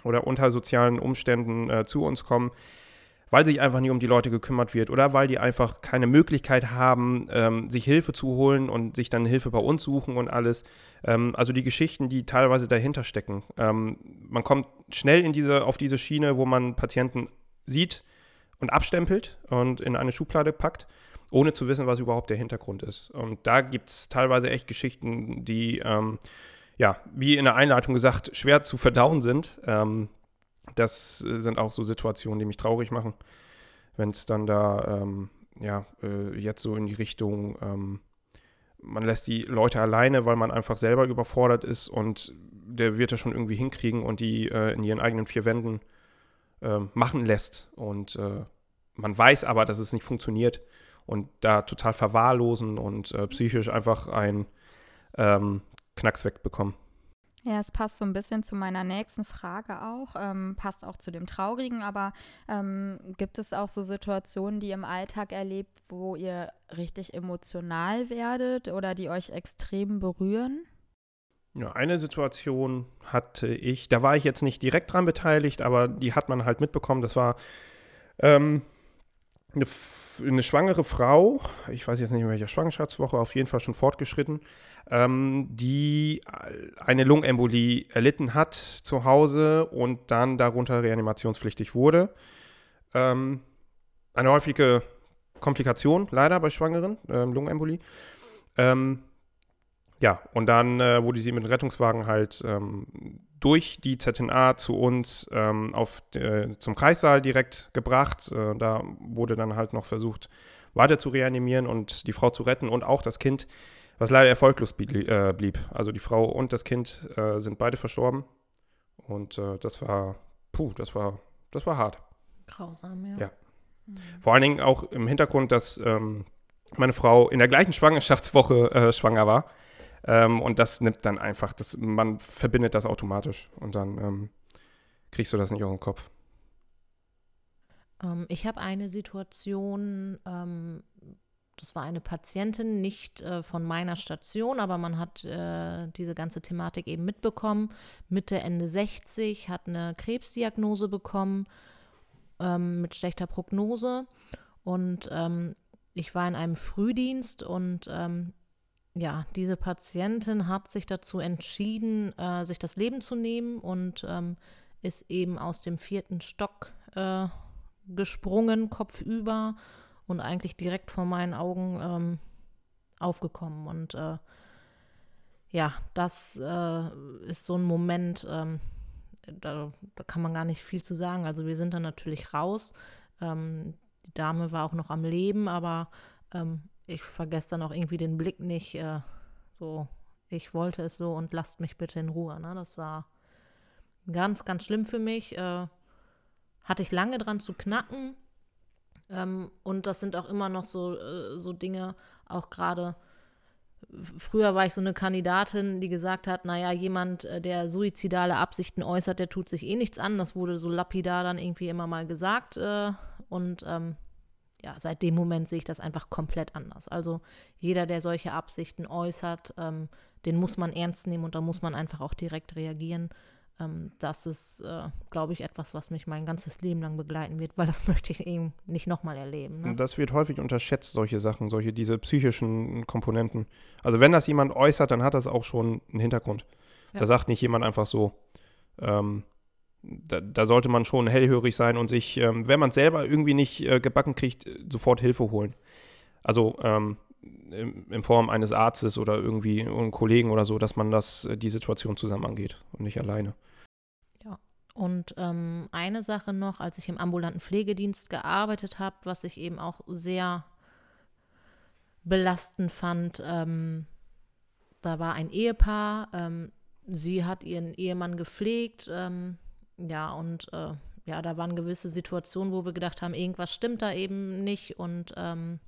A: oder unter sozialen Umständen äh, zu uns kommen, weil sich einfach nie um die Leute gekümmert wird oder weil die einfach keine Möglichkeit haben, ähm, sich Hilfe zu holen und sich dann Hilfe bei uns suchen und alles. Ähm, also die Geschichten, die teilweise dahinter stecken. Ähm, man kommt schnell in diese, auf diese Schiene, wo man Patienten sieht und abstempelt und in eine Schublade packt, ohne zu wissen, was überhaupt der Hintergrund ist. Und da gibt es teilweise echt Geschichten, die, ähm, ja, wie in der Einleitung gesagt, schwer zu verdauen sind. Ähm, das sind auch so Situationen, die mich traurig machen, wenn es dann da, ähm, ja, äh, jetzt so in die Richtung, ähm, man lässt die Leute alleine, weil man einfach selber überfordert ist und der wird das schon irgendwie hinkriegen und die äh, in ihren eigenen vier Wänden äh, machen lässt. Und äh, man weiß aber, dass es nicht funktioniert und da total verwahrlosen und äh, psychisch einfach einen ähm, Knacks wegbekommen.
C: Ja, es passt so ein bisschen zu meiner nächsten Frage auch, ähm, passt auch zu dem Traurigen, aber ähm, gibt es auch so Situationen, die ihr im Alltag erlebt, wo ihr richtig emotional werdet oder die euch extrem berühren?
A: Ja, eine Situation hatte ich, da war ich jetzt nicht direkt dran beteiligt, aber die hat man halt mitbekommen. Das war ähm, eine, eine, schwangere Frau, ich weiß jetzt nicht in welcher Schwangerschaftswoche, auf jeden Fall schon fortgeschritten, ähm, die eine Lungenembolie erlitten hat zu Hause und dann darunter reanimationspflichtig wurde. Ähm, eine häufige Komplikation leider bei Schwangeren, ähm, Lungenembolie. Ähm, ja, und dann äh, wurde sie mit dem Rettungswagen halt ähm, durch die ZNA zu uns ähm, auf, äh, zum Kreissaal direkt gebracht. Äh, da wurde dann halt noch versucht, weiter zu reanimieren und die Frau zu retten und auch das Kind, was leider erfolglos äh, blieb. Also die Frau und das Kind äh, sind beide verstorben. Und äh, das war, puh, das war, das war hart.
B: Grausam, ja.
A: Ja. Mhm. Vor allen Dingen auch im Hintergrund, dass ähm, meine Frau in der gleichen Schwangerschaftswoche äh, schwanger war. Ähm, und das nimmt dann einfach, das, man verbindet das automatisch und dann ähm, kriegst du das nicht aus dem Kopf.
B: Ähm, ich habe eine Situation, ähm, das war eine Patientin, nicht äh, von meiner Station, aber man hat äh, diese ganze Thematik eben mitbekommen. Mitte, Ende 60, hat eine Krebsdiagnose bekommen ähm, mit schlechter Prognose. Und ähm, ich war in einem Frühdienst und ähm, ja, diese Patientin hat sich dazu entschieden, äh, sich das Leben zu nehmen und ähm, ist eben aus dem vierten Stock äh, gesprungen, kopfüber und eigentlich direkt vor meinen Augen ähm, aufgekommen. Und äh, ja, das äh, ist so ein Moment, ähm, da, da, kann man gar nicht viel zu sagen. Also wir sind dann natürlich raus. Ähm, die Dame war auch noch am Leben, aber ähm, ich vergesse dann auch irgendwie den Blick nicht. Äh, so, ich wollte es so und lasst mich bitte in Ruhe. Ne? Das war ganz, ganz schlimm für mich. Äh, hatte ich lange dran zu knacken. Ähm, und das sind auch immer noch so, äh, so Dinge, auch gerade. Früher war ich so eine Kandidatin, die gesagt hat, naja, jemand, äh, der suizidale Absichten äußert, der tut sich eh nichts an. Das wurde so lapidar dann irgendwie immer mal gesagt. Äh, und ähm, ja, seit dem Moment sehe ich das einfach komplett anders. Also jeder, der solche Absichten äußert, ähm, den muss man ernst nehmen und da muss man einfach auch direkt reagieren. Ähm, das ist, äh, glaube ich, etwas, was mich mein ganzes Leben lang begleiten wird, weil das möchte ich eben nicht nochmal erleben. Ne?
A: Das wird häufig unterschätzt, solche Sachen, solche, diese psychischen Komponenten. Also wenn das jemand äußert, dann hat das auch schon einen Hintergrund. Ja. Da sagt nicht jemand einfach so, ähm, da, da, sollte man schon hellhörig sein und sich, ähm, wenn man es selber irgendwie nicht äh, gebacken kriegt, sofort Hilfe holen. Also ähm, in, in, Form eines Arztes oder irgendwie einem Kollegen oder so, dass man das, äh, die Situation zusammen angeht und nicht alleine.
B: Und ähm, eine Sache noch, als ich im ambulanten Pflegedienst gearbeitet habe, was ich eben auch sehr belastend fand, ähm, da war ein Ehepaar, ähm, sie hat ihren Ehemann gepflegt, ähm, ja, und äh, ja, da waren gewisse Situationen, wo wir gedacht haben, irgendwas stimmt da eben nicht und ähm,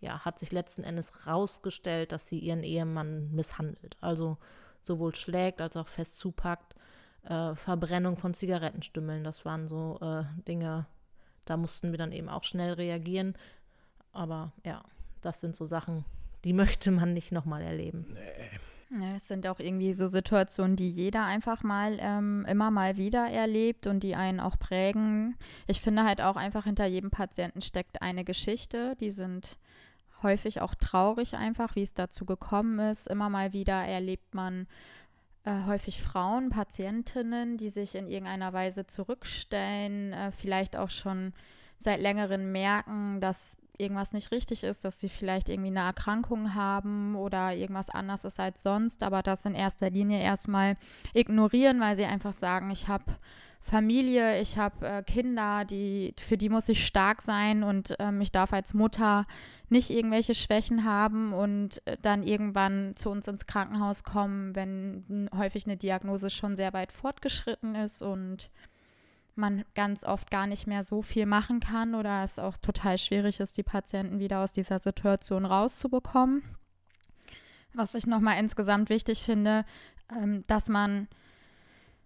B: ja, hat sich letzten Endes rausgestellt, dass sie ihren Ehemann misshandelt. Also sowohl schlägt als auch fest zupackt. Äh, Verbrennung von Zigarettenstümmeln, das waren so äh, Dinge, da mussten wir dann eben auch schnell reagieren. Aber ja, das sind so Sachen, die möchte man nicht nochmal erleben.
A: Nee.
C: Ja, es sind auch irgendwie so Situationen, die jeder einfach mal ähm, immer mal wieder erlebt und die einen auch prägen. Ich finde halt auch einfach hinter jedem Patienten steckt eine Geschichte. Die sind häufig auch traurig einfach, wie es dazu gekommen ist. Immer mal wieder erlebt man äh, häufig Frauen, Patientinnen, die sich in irgendeiner Weise zurückstellen, äh, vielleicht auch schon seit längerem merken, dass irgendwas nicht richtig ist, dass sie vielleicht irgendwie eine Erkrankung haben oder irgendwas anders ist als sonst, aber das in erster Linie erstmal ignorieren, weil sie einfach sagen, ich habe Familie, ich habe äh, Kinder, die, für die muss ich stark sein und ähm, ich darf als Mutter nicht irgendwelche Schwächen haben und äh, dann irgendwann zu uns ins Krankenhaus kommen, wenn häufig eine Diagnose schon sehr weit fortgeschritten ist und man ganz oft gar nicht mehr so viel machen kann oder es auch total schwierig ist, die Patienten wieder aus dieser Situation rauszubekommen. Was ich nochmal insgesamt wichtig finde, ähm, dass man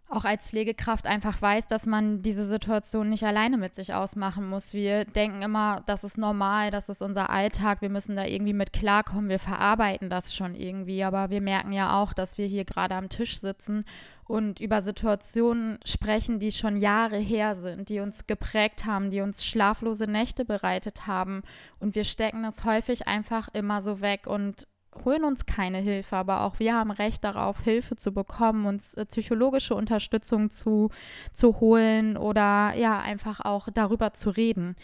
C: auch als Pflegekraft einfach weiß, dass man diese Situation nicht alleine mit sich ausmachen muss. Wir denken immer, das ist normal, das ist unser Alltag, wir müssen da irgendwie mit klarkommen, wir verarbeiten das schon irgendwie. Aber wir merken ja auch, dass wir hier gerade am Tisch sitzen und über Situationen sprechen, die schon Jahre her sind, die uns geprägt haben, die uns schlaflose Nächte bereitet haben. Und wir stecken es häufig einfach immer so weg und holen uns keine Hilfe, aber auch wir haben Recht darauf, Hilfe zu bekommen, uns äh, psychologische Unterstützung zu, zu holen oder ja, einfach auch darüber zu reden.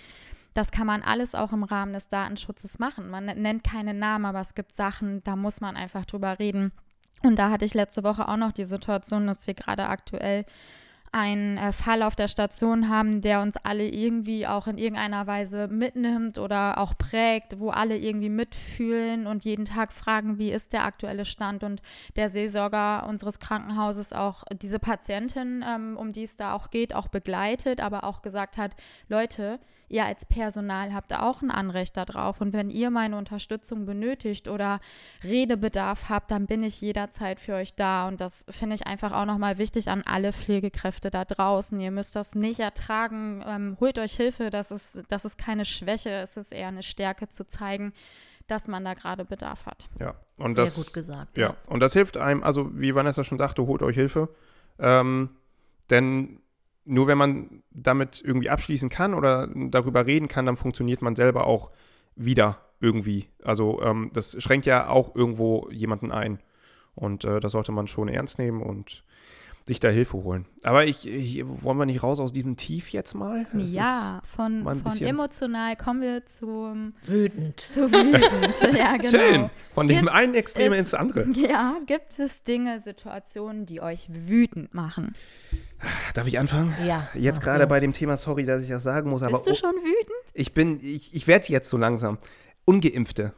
C: Das kann man alles auch im Rahmen des Datenschutzes machen. Man nennt keine Namen, aber es gibt Sachen, da muss man einfach drüber reden. Und da hatte ich letzte Woche auch noch die Situation, dass wir gerade aktuell einen äh, Fall auf der Station haben, der uns alle irgendwie auch in irgendeiner Weise mitnimmt oder auch prägt, wo alle irgendwie mitfühlen und jeden Tag fragen, wie ist der aktuelle Stand und der Seelsorger unseres Krankenhauses auch diese Patientin, ähm, um die es da auch geht, auch begleitet, aber auch gesagt hat, Leute, ihr als Personal habt auch ein Anrecht darauf. Und wenn ihr meine Unterstützung benötigt oder Redebedarf habt, dann bin ich jederzeit für euch da. Und das finde ich einfach auch nochmal wichtig an alle Pflegekräfte da draußen. Ihr müsst das nicht ertragen. Ähm, holt euch Hilfe. Das ist, das ist keine Schwäche. Es ist eher eine Stärke zu zeigen, dass man da gerade Bedarf hat.
A: Ja, und
B: Sehr
A: das,
B: gut gesagt.
A: Ja, und das hilft einem, also wie Vanessa schon sagte, holt euch Hilfe. Ähm, denn nur wenn man damit irgendwie abschließen kann oder darüber reden kann, dann funktioniert man selber auch wieder irgendwie. Also ähm, das schränkt ja auch irgendwo jemanden ein. Und äh, das sollte man schon ernst nehmen und sich da Hilfe holen. Aber ich, ich wollen wir nicht raus aus diesem Tief jetzt mal? Das
C: ja, von,
A: mal
C: von emotional kommen wir zum,
B: Wütend.
C: zu wütend. ja, genau.
A: Schön. Von dem
C: Gibt
A: einen Extrem ins andere.
C: Ja, gibt es Dinge, Situationen, die euch wütend machen?
A: Darf ich anfangen?
B: Ja.
A: Jetzt gerade
B: so.
A: bei dem Thema, sorry, dass ich das sagen muss, aber
C: Bist du
A: oh,
C: schon wütend?
A: ich bin, ich, ich werde jetzt so langsam. Ungeimpfte.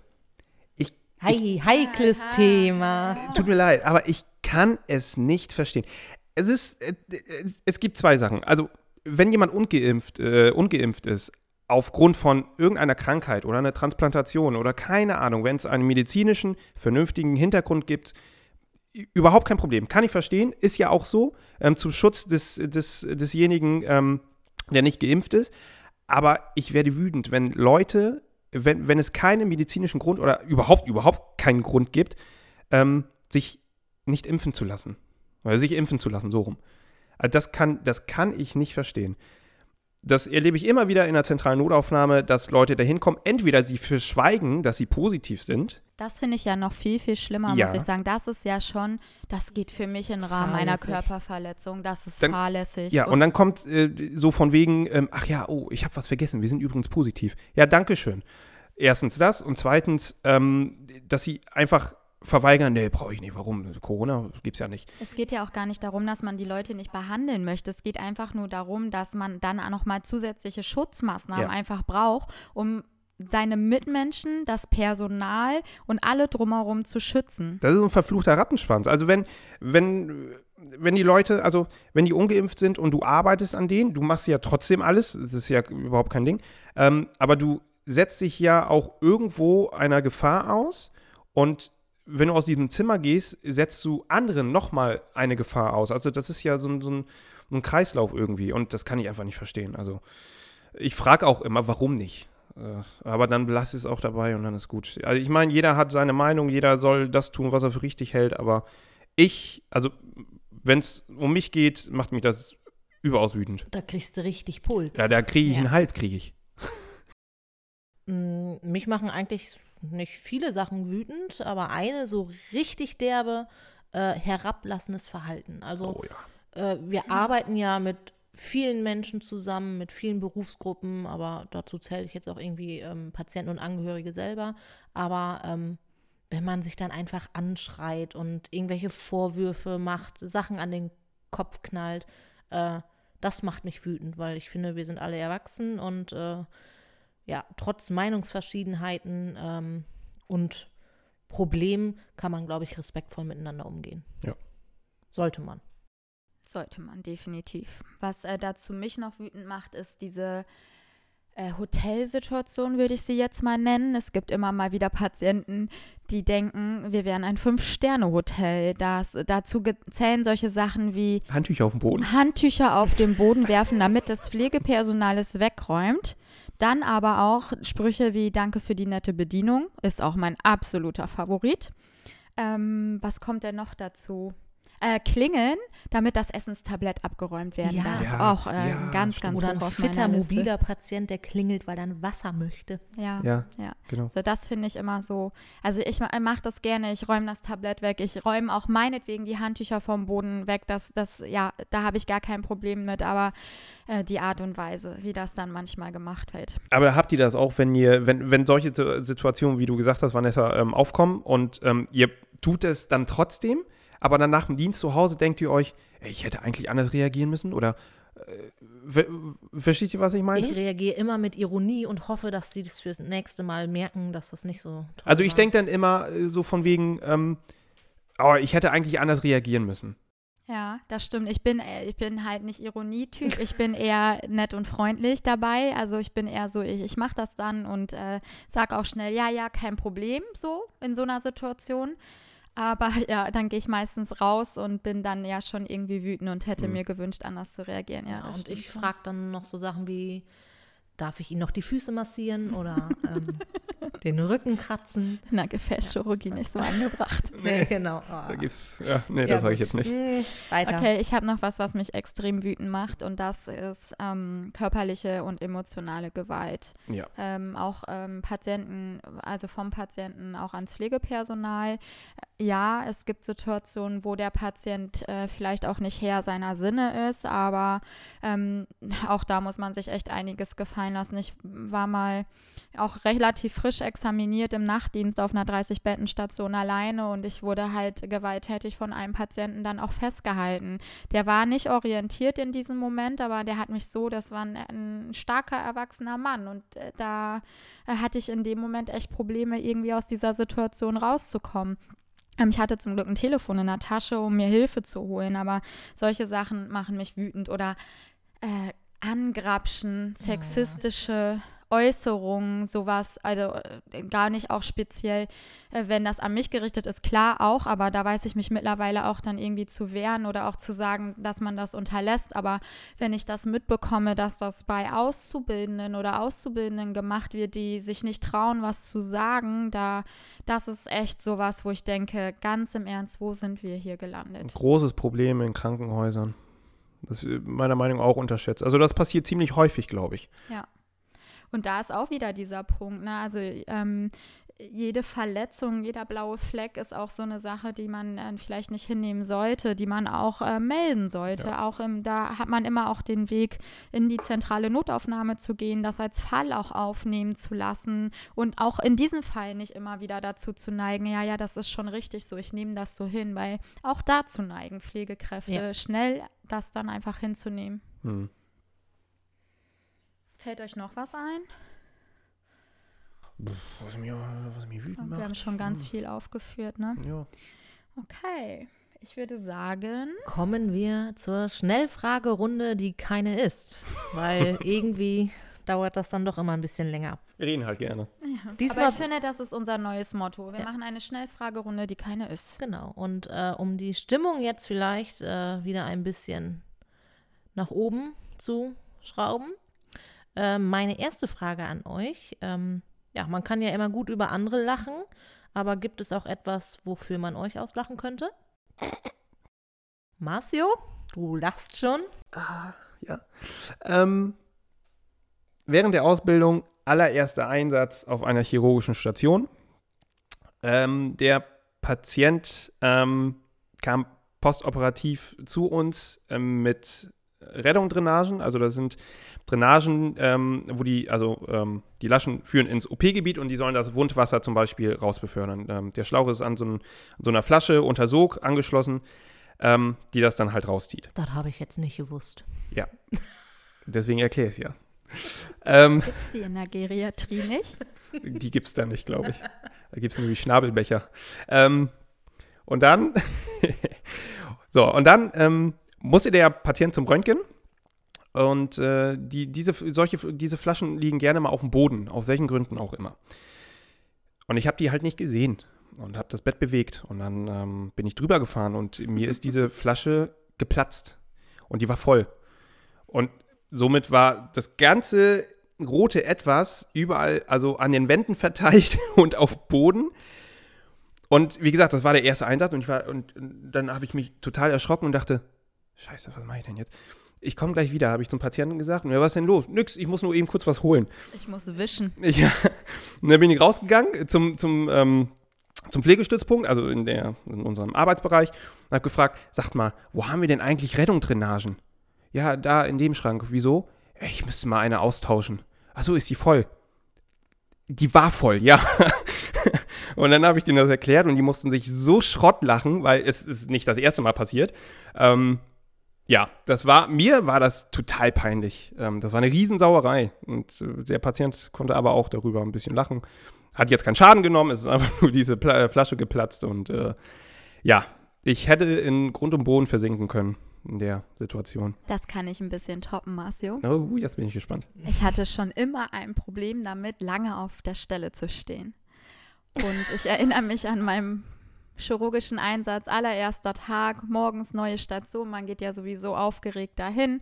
B: Hei, heikles Thema.
A: Tut mir leid, aber ich kann es nicht verstehen. Es ist, äh, äh, es gibt zwei Sachen. Also, wenn jemand ungeimpft, äh, ungeimpft ist, aufgrund von irgendeiner Krankheit oder einer Transplantation oder keine Ahnung, wenn es einen medizinischen, vernünftigen Hintergrund gibt, überhaupt kein Problem. Kann ich verstehen, ist ja auch so, ähm, zum Schutz des, des, desjenigen, ähm, der nicht geimpft ist. Aber ich werde wütend, wenn Leute, wenn, wenn es keinen medizinischen Grund oder überhaupt, überhaupt keinen Grund gibt, ähm, sich nicht impfen zu lassen. Oder sich impfen zu lassen, so rum. Also das kann, das kann ich nicht verstehen. Das erlebe ich immer wieder in der zentralen Notaufnahme, dass Leute da hinkommen, entweder sie verschweigen, dass sie positiv sind.
C: Das finde ich ja noch viel, viel schlimmer,
A: Ja.
C: muss ich sagen. Das ist ja schon, das geht für mich im Rahmen einer. Körperverletzung. Das ist
A: Dann-
C: fahrlässig.
A: Ja, und dann kommt äh, so von wegen, ähm, ach ja, oh, ich habe was vergessen, wir sind übrigens positiv. Ja, danke schön. Erstens das und zweitens, ähm, dass sie einfach verweigern, nee, brauche ich nicht, warum? Corona gibt's ja nicht.
C: Es geht ja auch gar nicht darum, dass man die Leute nicht behandeln möchte. Es geht einfach nur darum, dass man dann auch nochmal zusätzliche Schutzmaßnahmen
A: Ja.
C: einfach braucht, um seine Mitmenschen, das Personal und alle drumherum zu schützen.
A: Das ist ein verfluchter Rattenschwanz. Also wenn, wenn, wenn die Leute, also wenn die ungeimpft sind und du arbeitest an denen, du machst ja trotzdem alles, das ist ja überhaupt kein Ding, ähm, aber du setzt dich ja auch irgendwo einer Gefahr aus und wenn du aus diesem Zimmer gehst, setzt du anderen nochmal eine Gefahr aus. Also das ist ja so so ein, ein Kreislauf irgendwie und das kann ich einfach nicht verstehen. Also ich frage auch immer, warum nicht? Äh, aber dann belasse ich es auch dabei und dann ist gut. Also ich meine, jeder hat seine Meinung, jeder soll das tun, was er für richtig hält, aber ich, also wenn es um mich geht, macht mich das überaus wütend.
B: Da kriegst du richtig Puls.
A: Ja, da kriege ich
B: Ja.
A: einen Hals, kriege ich.
B: Mm, Mich machen eigentlich nicht viele Sachen wütend, aber eine so richtig derbe äh, herablassendes Verhalten. Also
A: Oh ja.
B: äh, wir arbeiten ja mit vielen Menschen zusammen, mit vielen Berufsgruppen, aber dazu zähle ich jetzt auch irgendwie ähm, Patienten und Angehörige selber. Aber ähm, wenn man sich dann einfach anschreit und irgendwelche Vorwürfe macht, Sachen an den Kopf knallt, äh, das macht mich wütend, weil ich finde, wir sind alle erwachsen und äh, ja, trotz Meinungsverschiedenheiten ähm, und Problemen kann man, glaube ich, respektvoll miteinander umgehen.
A: Ja.
B: Sollte man.
C: Sollte man definitiv. Was äh, dazu mich noch wütend macht, ist diese äh, Hotelsituation, würde ich sie jetzt mal nennen. Es gibt immer mal wieder Patienten, die denken, wir wären ein Fünf-Sterne-Hotel. Dazu zählen solche Sachen wie
A: Handtücher auf dem Boden.
C: Handtücher auf den Boden werfen, damit das Pflegepersonal es wegräumt. Dann aber auch Sprüche wie Danke für die nette Bedienung, ist auch mein absoluter Favorit. Ähm, was kommt denn noch dazu? Äh, klingeln, damit das Essenstablett abgeräumt werden
B: Ja.
C: darf.
A: Ja,
C: auch äh,
A: ja,
C: ganz, ganz
B: Oder ein fitter, mobiler Patient, der klingelt, weil er ein Wasser möchte.
C: Ja.
A: Ja,
C: Ja.
A: genau.
C: So, das finde ich immer so. Also ich ma- mache das gerne, ich räume das Tablett weg, ich räume auch meinetwegen die Handtücher vom Boden weg. Das, das, ja, da habe ich gar kein Problem mit, aber äh, die Art und Weise, wie das dann manchmal gemacht wird.
A: Aber habt ihr das auch, wenn ihr, wenn, wenn solche Situ- Situationen, wie du gesagt hast, Vanessa, ähm, aufkommen und ähm, ihr tut es dann trotzdem, aber dann nach dem Dienst zu Hause denkt ihr euch, ey, ich hätte eigentlich anders reagieren müssen? Oder äh, ver- versteht ihr, was ich meine?
B: Ich reagiere immer mit Ironie und hoffe, dass sie das fürs nächste Mal merken, dass das nicht so toll
A: Also ich denke dann immer äh, so von wegen, ähm, oh, ich hätte eigentlich anders reagieren müssen.
C: Ja, das stimmt. Ich bin, äh, ich bin halt nicht Ironietyp. Ich bin eher nett und freundlich dabei. Also ich bin eher so, ich, ich mache das dann und äh, sag auch schnell, ja, ja, kein Problem, so in so einer Situation. Aber ja, dann gehe ich meistens raus und bin dann ja schon irgendwie wütend und hätte
A: Mhm.
C: mir gewünscht, anders zu reagieren. Ja,
B: Ja, und ich frage dann noch so Sachen wie, darf ich Ihnen noch die Füße massieren oder ähm, den Rücken kratzen?
C: Na, Gefäßchirurgie nicht so angebracht.
B: Nee, genau.
A: Da gibt's, ja, nee, das sage ich jetzt nicht.
B: Mm, weiter.
C: Okay, ich habe noch was, was mich extrem wütend macht und das ist ähm, körperliche und emotionale Gewalt.
A: Ja.
C: ähm, auch ähm, Patienten, also vom Patienten auch ans Pflegepersonal. Ja, es gibt Situationen, wo der Patient äh, vielleicht auch nicht Herr seiner Sinne ist, aber ähm, auch da muss man sich echt einiges gefallen lassen. Ich war mal auch relativ frisch examiniert im Nachtdienst auf einer 30-Betten-Station alleine und ich wurde halt gewalttätig von einem Patienten dann auch festgehalten. Der war nicht orientiert in diesem Moment, aber der hat mich so, das war ein, ein starker erwachsener Mann und äh, da äh, hatte ich in dem Moment echt Probleme, irgendwie aus dieser Situation rauszukommen. Ähm, Ich hatte zum Glück ein Telefon in der Tasche, um mir Hilfe zu holen, aber solche Sachen machen mich wütend oder äh, Angrapschen, sexistische Äußerungen, sowas, also äh, gar nicht auch speziell, äh, wenn das an mich gerichtet ist, klar auch, aber da weiß ich mich mittlerweile auch dann irgendwie zu wehren oder auch zu sagen, dass man das unterlässt. Aber wenn ich das mitbekomme, dass das bei Auszubildenden oder Auszubildenden gemacht wird, die sich nicht trauen, was zu sagen, da, das ist echt sowas, wo ich denke, ganz im Ernst, wo sind wir hier
A: Ein
C: gelandet?
A: großes Problem in Krankenhäusern. Das ist meiner Meinung nach auch unterschätzt. Also das passiert ziemlich häufig, glaube ich.
C: Und da ist auch wieder dieser Punkt, ne? Also ähm, jede Verletzung, jeder blaue Fleck ist auch so eine Sache, die man äh, vielleicht nicht hinnehmen sollte, die man auch äh, melden sollte.
A: Ja.
C: Auch im, da hat man immer auch den Weg, in die zentrale Notaufnahme zu gehen, das als Fall auch aufnehmen zu lassen und auch in diesem Fall nicht immer wieder dazu zu neigen, ja, ja, das ist schon richtig so, ich nehme das so hin, weil auch dazu neigen Pflegekräfte,
B: Ja.
C: schnell das dann einfach hinzunehmen.
A: Hm.
C: Fällt euch noch was ein?
A: Was mich, was mich wütend
C: Wir haben
A: macht.
C: schon ganz viel aufgeführt, ne?
A: Ja.
C: Okay. Ich würde sagen,
B: Kommen wir zur Schnellfragerunde, die keine ist. Weil irgendwie dauert das dann doch immer ein bisschen länger.
A: Wir reden halt gerne.
B: Diesmal
C: aber ich finde, das ist unser neues Motto. Wir
B: Ja.
C: machen eine Schnellfragerunde, die keine ist.
B: Genau. Und äh, um die Stimmung jetzt vielleicht äh, wieder ein bisschen nach oben zu schrauben, Äh, meine erste Frage an euch. Ähm, ja, man kann ja immer gut über andere lachen, aber gibt es auch etwas, wofür man euch auslachen könnte? Marcio, du lachst schon.
A: Ah, ja. Ähm, während der Ausbildung allererster Einsatz auf einer chirurgischen Station. Ähm, der Patient ähm, kam postoperativ zu uns ähm, mit Rettungsdrainagen. Also das sind Drainagen, ähm, wo die, also ähm, die Laschen führen ins OP-Gebiet und die sollen das Wundwasser zum Beispiel rausbefördern. Ähm, der Schlauch ist an so, ein, an so, einer Flasche unter Sog angeschlossen, ähm, die das dann halt rauszieht.
B: Das habe ich jetzt nicht gewusst.
A: Ja. Deswegen erkläre ich es ja. Ähm,
C: gibt es die in der Geriatrie nicht?
A: Die gibt es da nicht, glaube ich. Da gibt es nämlich Schnabelbecher. Ähm, und dann, so, und dann ähm, musste der Patient zum Röntgen. Und äh, die, diese, solche, diese Flaschen liegen gerne mal auf dem Boden, aus welchen Gründen auch immer. Und ich habe die halt nicht gesehen und habe das Bett bewegt. Und dann ähm, bin ich drüber gefahren und mir ist diese Flasche geplatzt. Und die war voll. Und somit war das ganze rote Etwas überall, also an den Wänden verteilt und auf Boden. Und wie gesagt, das war der erste Einsatz und ich war und, und dann habe ich mich total erschrocken und dachte, Scheiße, was mache ich denn jetzt? Ich komme gleich wieder, habe ich zum Patienten gesagt. Und ja, was ist denn los? Nix, ich muss nur eben kurz was holen.
C: Ich muss wischen.
A: Ja. Und dann bin ich rausgegangen zum, zum, ähm, zum Pflegestützpunkt, also in, der, in unserem Arbeitsbereich, und habe gefragt, sagt mal, wo haben wir denn eigentlich Rettungsdrainagen? Ja, da in dem Schrank. Wieso? Ich müsste mal eine austauschen. Achso, ist die voll? Die war voll, ja. und dann habe ich denen das erklärt und die mussten sich so Schrott lachen, weil es ist nicht das erste Mal passiert. Ähm, ja, das war, mir war das total peinlich. Ähm, das war eine Riesensauerei. Und äh, der Patient konnte aber auch darüber ein bisschen lachen. Hat jetzt keinen Schaden genommen, es ist einfach nur diese Pla Flasche geplatzt und äh, ja, ich hätte in Grund und Boden versinken können in der Situation.
C: Das kann ich ein bisschen toppen, Marcio.
A: Oh, jetzt bin ich gespannt.
C: Ich hatte schon immer ein Problem damit, lange auf der Stelle zu stehen. Und ich erinnere mich an meinem chirurgischen Einsatz, allererster Tag, morgens neue Station, man geht ja sowieso aufgeregt dahin.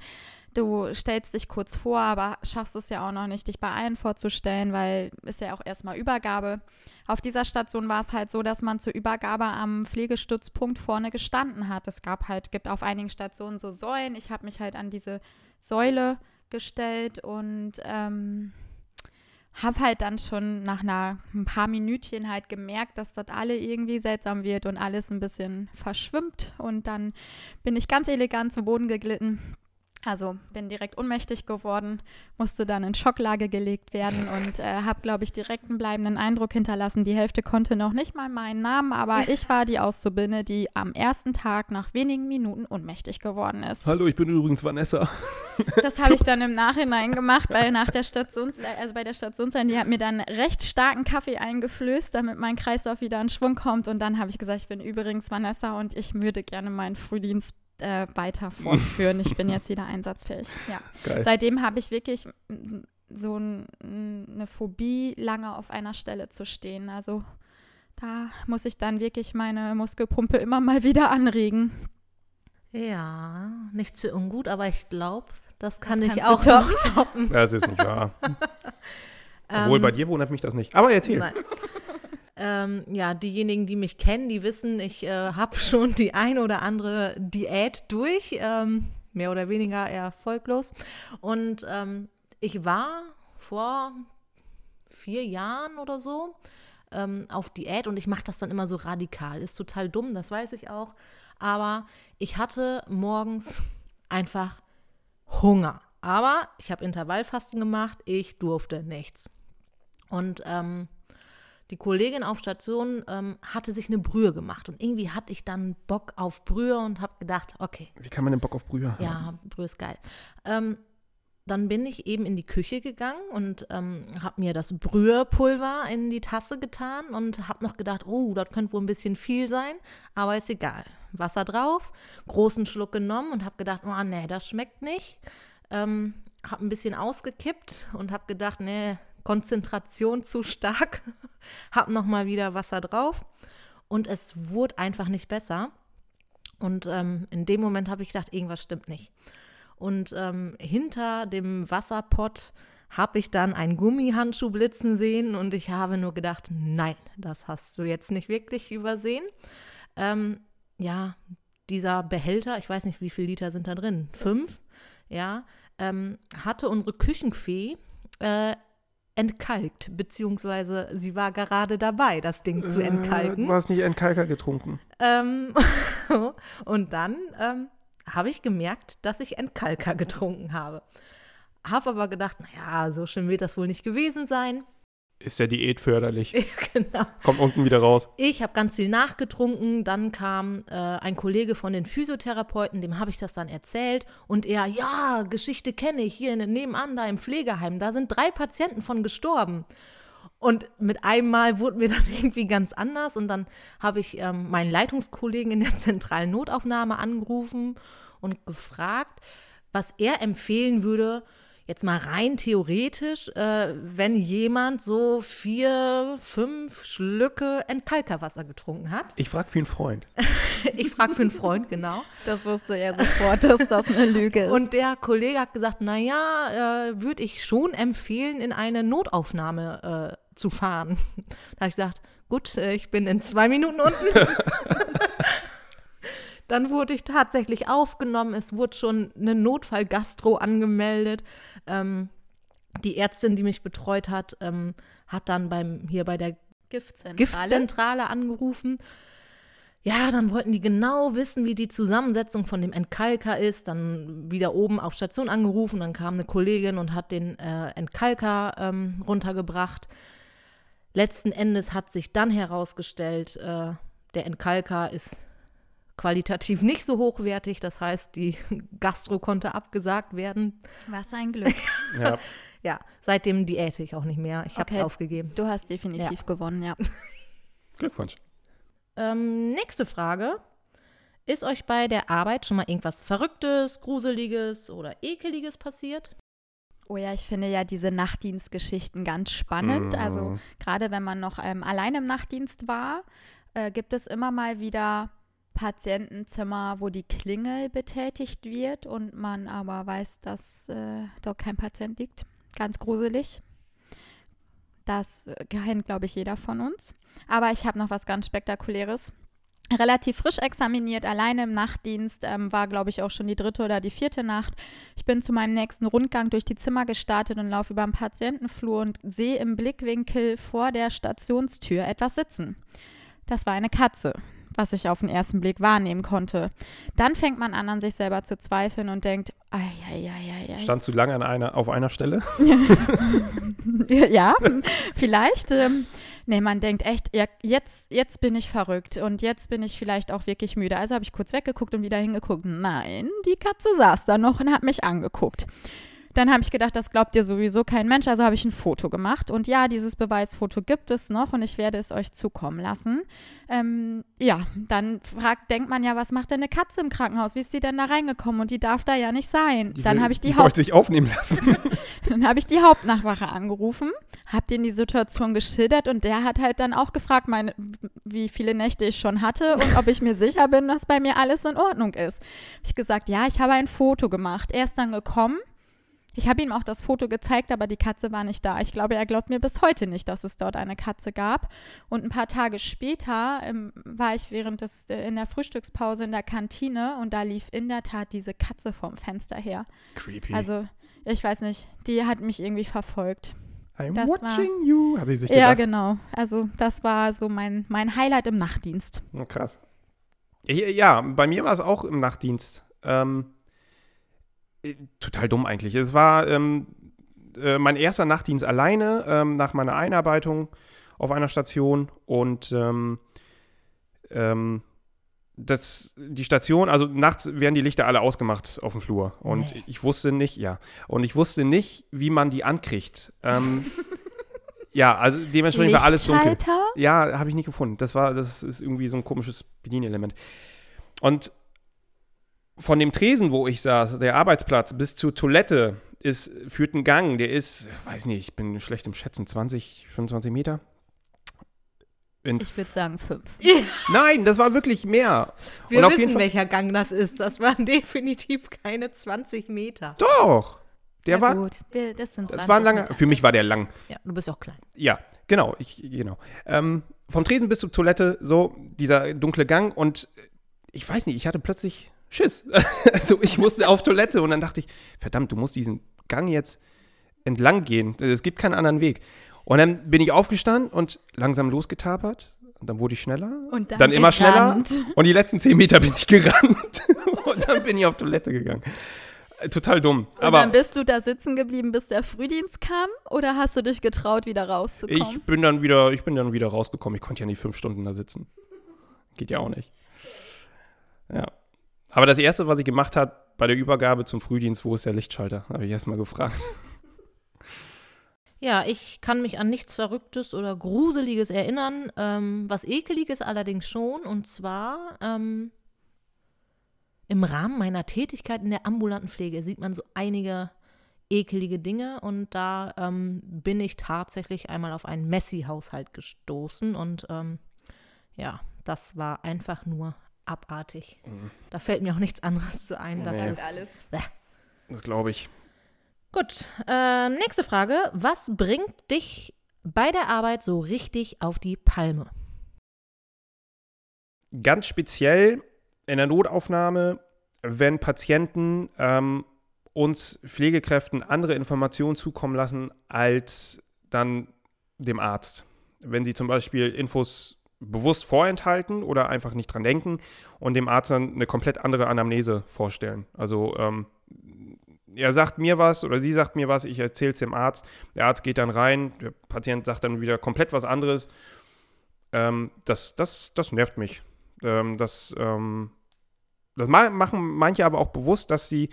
C: Du stellst dich kurz vor, aber schaffst es ja auch noch nicht, dich bei allen vorzustellen, weil ist ja auch erstmal Übergabe. Auf dieser Station war es halt so, dass man zur Übergabe am Pflegestützpunkt vorne gestanden hat. Es gab halt, gibt auf einigen Stationen so Säulen. Ich habe mich halt an diese Säule gestellt und ähm, habe halt dann schon nach einer, ein paar Minütchen halt gemerkt, dass das alle irgendwie seltsam wird und alles ein bisschen verschwimmt. Und dann bin ich ganz elegant zu Boden geglitten also bin direkt ohnmächtig geworden, musste dann in Schocklage gelegt werden und äh, habe, glaube ich, direkt einen bleibenden Eindruck hinterlassen. Die Hälfte konnte noch nicht mal meinen Namen, aber ich war die Auszubildende, die am ersten Tag nach wenigen Minuten ohnmächtig geworden ist.
A: Hallo, ich bin übrigens Vanessa.
C: Das habe ich dann im Nachhinein gemacht, weil nach der Stations, also bei der Stationsleitung, die hat mir dann recht starken Kaffee eingeflößt, damit mein Kreislauf wieder in Schwung kommt. Und dann habe ich gesagt, ich bin übrigens Vanessa und ich würde gerne meinen Frühdienst äh, weiter fortführen. ich bin jetzt wieder einsatzfähig. Ja. Geil. Seitdem habe ich wirklich so ein, eine Phobie, lange auf einer Stelle zu stehen. Also da muss ich dann wirklich meine Muskelpumpe immer mal wieder anregen.
B: Ja, nicht zu ungut, aber ich glaube, das kann das ich auch noch toppen.
A: Das ist nicht wahr. Obwohl, bei dir wundert mich das nicht. Aber erzähl. Nein.
B: Ähm, ja, diejenigen, die mich kennen, die wissen, ich äh, habe schon die ein oder andere Diät durch, ähm, mehr oder weniger erfolglos. Und ähm, ich war vor vier Jahren oder so ähm, auf Diät und ich mache das dann immer so radikal. Ist total dumm, das weiß ich auch. Aber ich hatte morgens einfach Hunger. Aber ich habe Intervallfasten gemacht, ich durfte nichts. Und ähm, die Kollegin auf Station ähm, hatte sich eine Brühe gemacht und irgendwie hatte ich dann Bock auf Brühe und habe gedacht, okay.
A: Wie kann man denn Bock auf Brühe haben?
B: Ja, Brühe ist geil. Ähm, dann bin ich eben in die Küche gegangen und ähm, habe mir das Brühepulver in die Tasse getan und habe noch gedacht, oh, das könnte wohl ein bisschen viel sein, aber ist egal. Wasser drauf, großen Schluck genommen und habe gedacht, oh nee, das schmeckt nicht. Ähm, habe ein bisschen ausgekippt und habe gedacht, nee, Konzentration zu stark, hab noch mal wieder Wasser drauf und es wurde einfach nicht besser. Und ähm, in dem Moment habe ich gedacht, irgendwas stimmt nicht. Und ähm, hinter dem Wasserpott habe ich dann einen Gummihandschuh blitzen sehen und ich habe nur gedacht, nein, das hast du jetzt nicht wirklich übersehen. Ähm, ja, dieser Behälter, ich weiß nicht, wie viele Liter sind da drin, fünf, ja, ähm, hatte unsere Küchenfee äh, entkalkt, beziehungsweise sie war gerade dabei, das Ding zu entkalken.
A: Äh, du hast nicht Entkalker getrunken.
B: Ähm, und dann ähm, habe ich gemerkt, dass ich Entkalker getrunken habe. Habe aber gedacht, naja, so schlimm wird das wohl nicht gewesen sein.
A: Ist ja Diät förderlich.
B: Ja, genau.
A: Kommt unten wieder raus.
B: Ich habe ganz viel nachgetrunken. Dann kam äh, ein Kollege von den Physiotherapeuten, dem habe ich das dann erzählt. Und er, ja, Geschichte kenne ich hier nebenan, da im Pflegeheim. Da sind drei Patienten von gestorben. Und mit einem Mal wurde mir dann irgendwie ganz anders. Und dann habe ich ähm, meinen Leitungskollegen in der zentralen Notaufnahme angerufen und gefragt, was er empfehlen würde, jetzt mal rein theoretisch, äh, wenn jemand so vier, fünf Schlücke Entkalkerwasser getrunken hat.
A: Ich frage für einen Freund.
B: ich frage für einen Freund, genau.
C: Das wusste er sofort, dass das eine Lüge ist.
B: Und der Kollege hat gesagt, naja, äh, würde ich schon empfehlen, in eine Notaufnahme äh, zu fahren. Da habe ich gesagt, gut, äh, ich bin in zwei Minuten unten. Dann wurde ich tatsächlich aufgenommen. Es wurde schon eine Notfallgastro angemeldet. Ähm, die Ärztin, die mich betreut hat, ähm, hat dann beim, hier bei der
C: Giftzentrale.
B: Giftzentrale angerufen. Ja, dann wollten die genau wissen, wie die Zusammensetzung von dem Entkalker ist. Dann wieder oben auf Station angerufen. Dann kam eine Kollegin und hat den äh, Entkalker ähm, runtergebracht. Letzten Endes hat sich dann herausgestellt, äh, der Entkalker ist qualitativ nicht so hochwertig. Das heißt, die Gastro konnte abgesagt werden.
C: Was ein Glück.
A: Ja.
B: Ja, seitdem diäte ich auch nicht mehr. Ich habe es
C: Okay.
B: aufgegeben.
C: Du hast definitiv
B: Ja.
C: gewonnen, ja.
A: Glückwunsch.
B: Ähm, nächste Frage. Ist euch bei der Arbeit schon mal irgendwas Verrücktes, Gruseliges oder Ekeliges passiert?
C: Oh ja, ich finde ja diese Nachtdienstgeschichten ganz spannend.
A: Mhm.
C: Also gerade wenn man noch ähm, allein im Nachtdienst war, äh, gibt es immer mal wieder Patientenzimmer, wo die Klingel betätigt wird und man aber weiß, dass äh, dort kein Patient liegt. Ganz gruselig. Das äh, kennt, glaube ich, jeder von uns. Aber ich habe noch was ganz Spektakuläres. Relativ frisch examiniert, alleine im Nachtdienst, ähm, war, glaube ich, auch schon die dritte oder die vierte Nacht. Ich bin zu meinem nächsten Rundgang durch die Zimmer gestartet und laufe über den Patientenflur und sehe im Blickwinkel vor der Stationstür etwas sitzen. Das war eine Katze, was ich auf den ersten Blick wahrnehmen konnte. Dann fängt man an, an sich selber zu zweifeln und denkt, ei, ei, ei, ei, ei.
A: Stand zu lange an einer, auf einer Stelle?
C: ja, vielleicht. Ähm, nee, man denkt echt, ja, jetzt, jetzt bin ich verrückt und jetzt bin ich vielleicht auch wirklich müde. Also habe ich kurz weggeguckt und wieder hingeguckt. Nein, die Katze saß da noch und hat mich angeguckt. Dann habe ich gedacht, das glaubt dir sowieso kein Mensch, also habe ich ein Foto gemacht. Und ja, dieses Beweisfoto gibt es noch und ich werde es euch zukommen lassen. Ähm, ja, dann fragt, denkt man ja, was macht denn eine Katze im Krankenhaus? Wie ist sie denn da reingekommen? Und die darf da ja nicht sein. dann
A: will-
C: habe ich die,
A: die
C: Haupt
A: sich aufnehmen lassen.
C: dann habe ich die Hauptnachwache angerufen, habe denen die Situation geschildert und der hat halt dann auch gefragt, meine, wie viele Nächte ich schon hatte und ob ich mir sicher bin, dass bei mir alles in Ordnung ist. Habe ich gesagt, ja, ich habe ein Foto gemacht. Er ist dann gekommen. Ich habe ihm auch das Foto gezeigt, aber die Katze war nicht da. Ich glaube, er glaubt mir bis heute nicht, dass es dort eine Katze gab. Und ein paar Tage später ähm, war ich während des, äh, in der Frühstückspause in der Kantine und da lief in der Tat diese Katze vom Fenster her.
A: Creepy.
C: Also, ich weiß nicht, die hat mich irgendwie verfolgt.
A: I'm
C: das war-
A: watching you, hat sie sich
C: Ja,
A: gedacht.
C: genau. Also, das war so mein, mein Highlight im Nachtdienst.
A: Oh, krass. Ja, ja, bei mir war es auch im Nachtdienst. Ähm, äh, total dumm eigentlich. Es war ähm, äh, mein erster Nachtdienst alleine ähm, nach meiner Einarbeitung auf einer Station und ähm, ähm, das, die Station, also nachts werden die Lichter alle ausgemacht auf dem Flur. Und
B: Nee.
A: ich wusste nicht, ja, und ich wusste nicht, wie man die ankriegt. Ähm, ja, also dementsprechend war alles dunkel. Ja, habe ich nicht gefunden. Das war, das ist irgendwie so ein komisches Bedienelement. Und von dem Tresen, wo ich saß, der Arbeitsplatz, bis zur Toilette ist, führt ein Gang, der ist, weiß nicht, ich bin schlecht im Schätzen, 20, 25 Meter. In
C: Ich würde sagen fünf.
A: Nein, das war wirklich mehr.
B: Wir
A: Und
B: wissen, welcher Gang das ist. Das waren definitiv keine 20 Meter.
A: Doch. Der
C: Ja,
A: war,
C: gut. Wir, das sind
A: das
C: 20
A: war ein langer,
C: Meter.
A: für mich war der lang.
B: Ja, du bist auch klein.
A: Ja, genau, ich, genau. Ähm, vom Tresen bis zur Toilette, so dieser dunkle Gang und äh, ich weiß nicht, ich hatte plötzlich Schiss. also ich musste auf Toilette und dann dachte ich, verdammt, du musst diesen Gang jetzt entlang gehen. Es gibt keinen anderen Weg. Und dann bin ich aufgestanden und langsam losgetapert. Und dann wurde ich schneller.
C: Und dann
A: dann immer
C: gerannt.
A: schneller. Und die letzten zehn Meter bin ich gerannt. und dann bin ich auf Toilette gegangen. Total dumm.
C: Und
A: Aber
C: dann bist du da sitzen geblieben, bis der Frühdienst kam? Oder hast du dich getraut, wieder rauszukommen?
A: Ich bin dann wieder, ich bin dann wieder rausgekommen. Ich konnte ja nicht fünf Stunden da sitzen. Geht ja auch nicht. Ja. Aber das erste, was ich gemacht habe bei der Übergabe zum Frühdienst, wo ist der Lichtschalter? Habe ich erstmal gefragt.
B: Ja, ich kann mich an nichts Verrücktes oder Gruseliges erinnern. Ähm, was Ekeliges allerdings schon. Und zwar ähm, im Rahmen meiner Tätigkeit in der ambulanten Pflege sieht man so einige ekelige Dinge. Und da ähm, bin ich tatsächlich einmal auf einen Messi-Haushalt gestoßen. Und ähm, ja, das war einfach nur abartig. Da fällt mir auch nichts anderes zu ein. Das
A: Nee.
B: ist,
C: alles.
A: Das glaube ich.
B: Gut, ähm, nächste Frage. Was bringt dich bei der Arbeit so richtig auf die Palme?
A: Ganz speziell in der Notaufnahme, wenn Patienten ähm, uns Pflegekräften andere Informationen zukommen lassen als dann dem Arzt. Wenn sie zum Beispiel Infos bewusst vorenthalten oder einfach nicht dran denken und dem Arzt dann eine komplett andere Anamnese vorstellen. Also ähm, er sagt mir was oder sie sagt mir was, ich erzähle es dem Arzt, der Arzt geht dann rein, der Patient sagt dann wieder komplett was anderes. Ähm, das, das, das nervt mich. Ähm, das, ähm, das ma machen manche aber auch bewusst, dass sie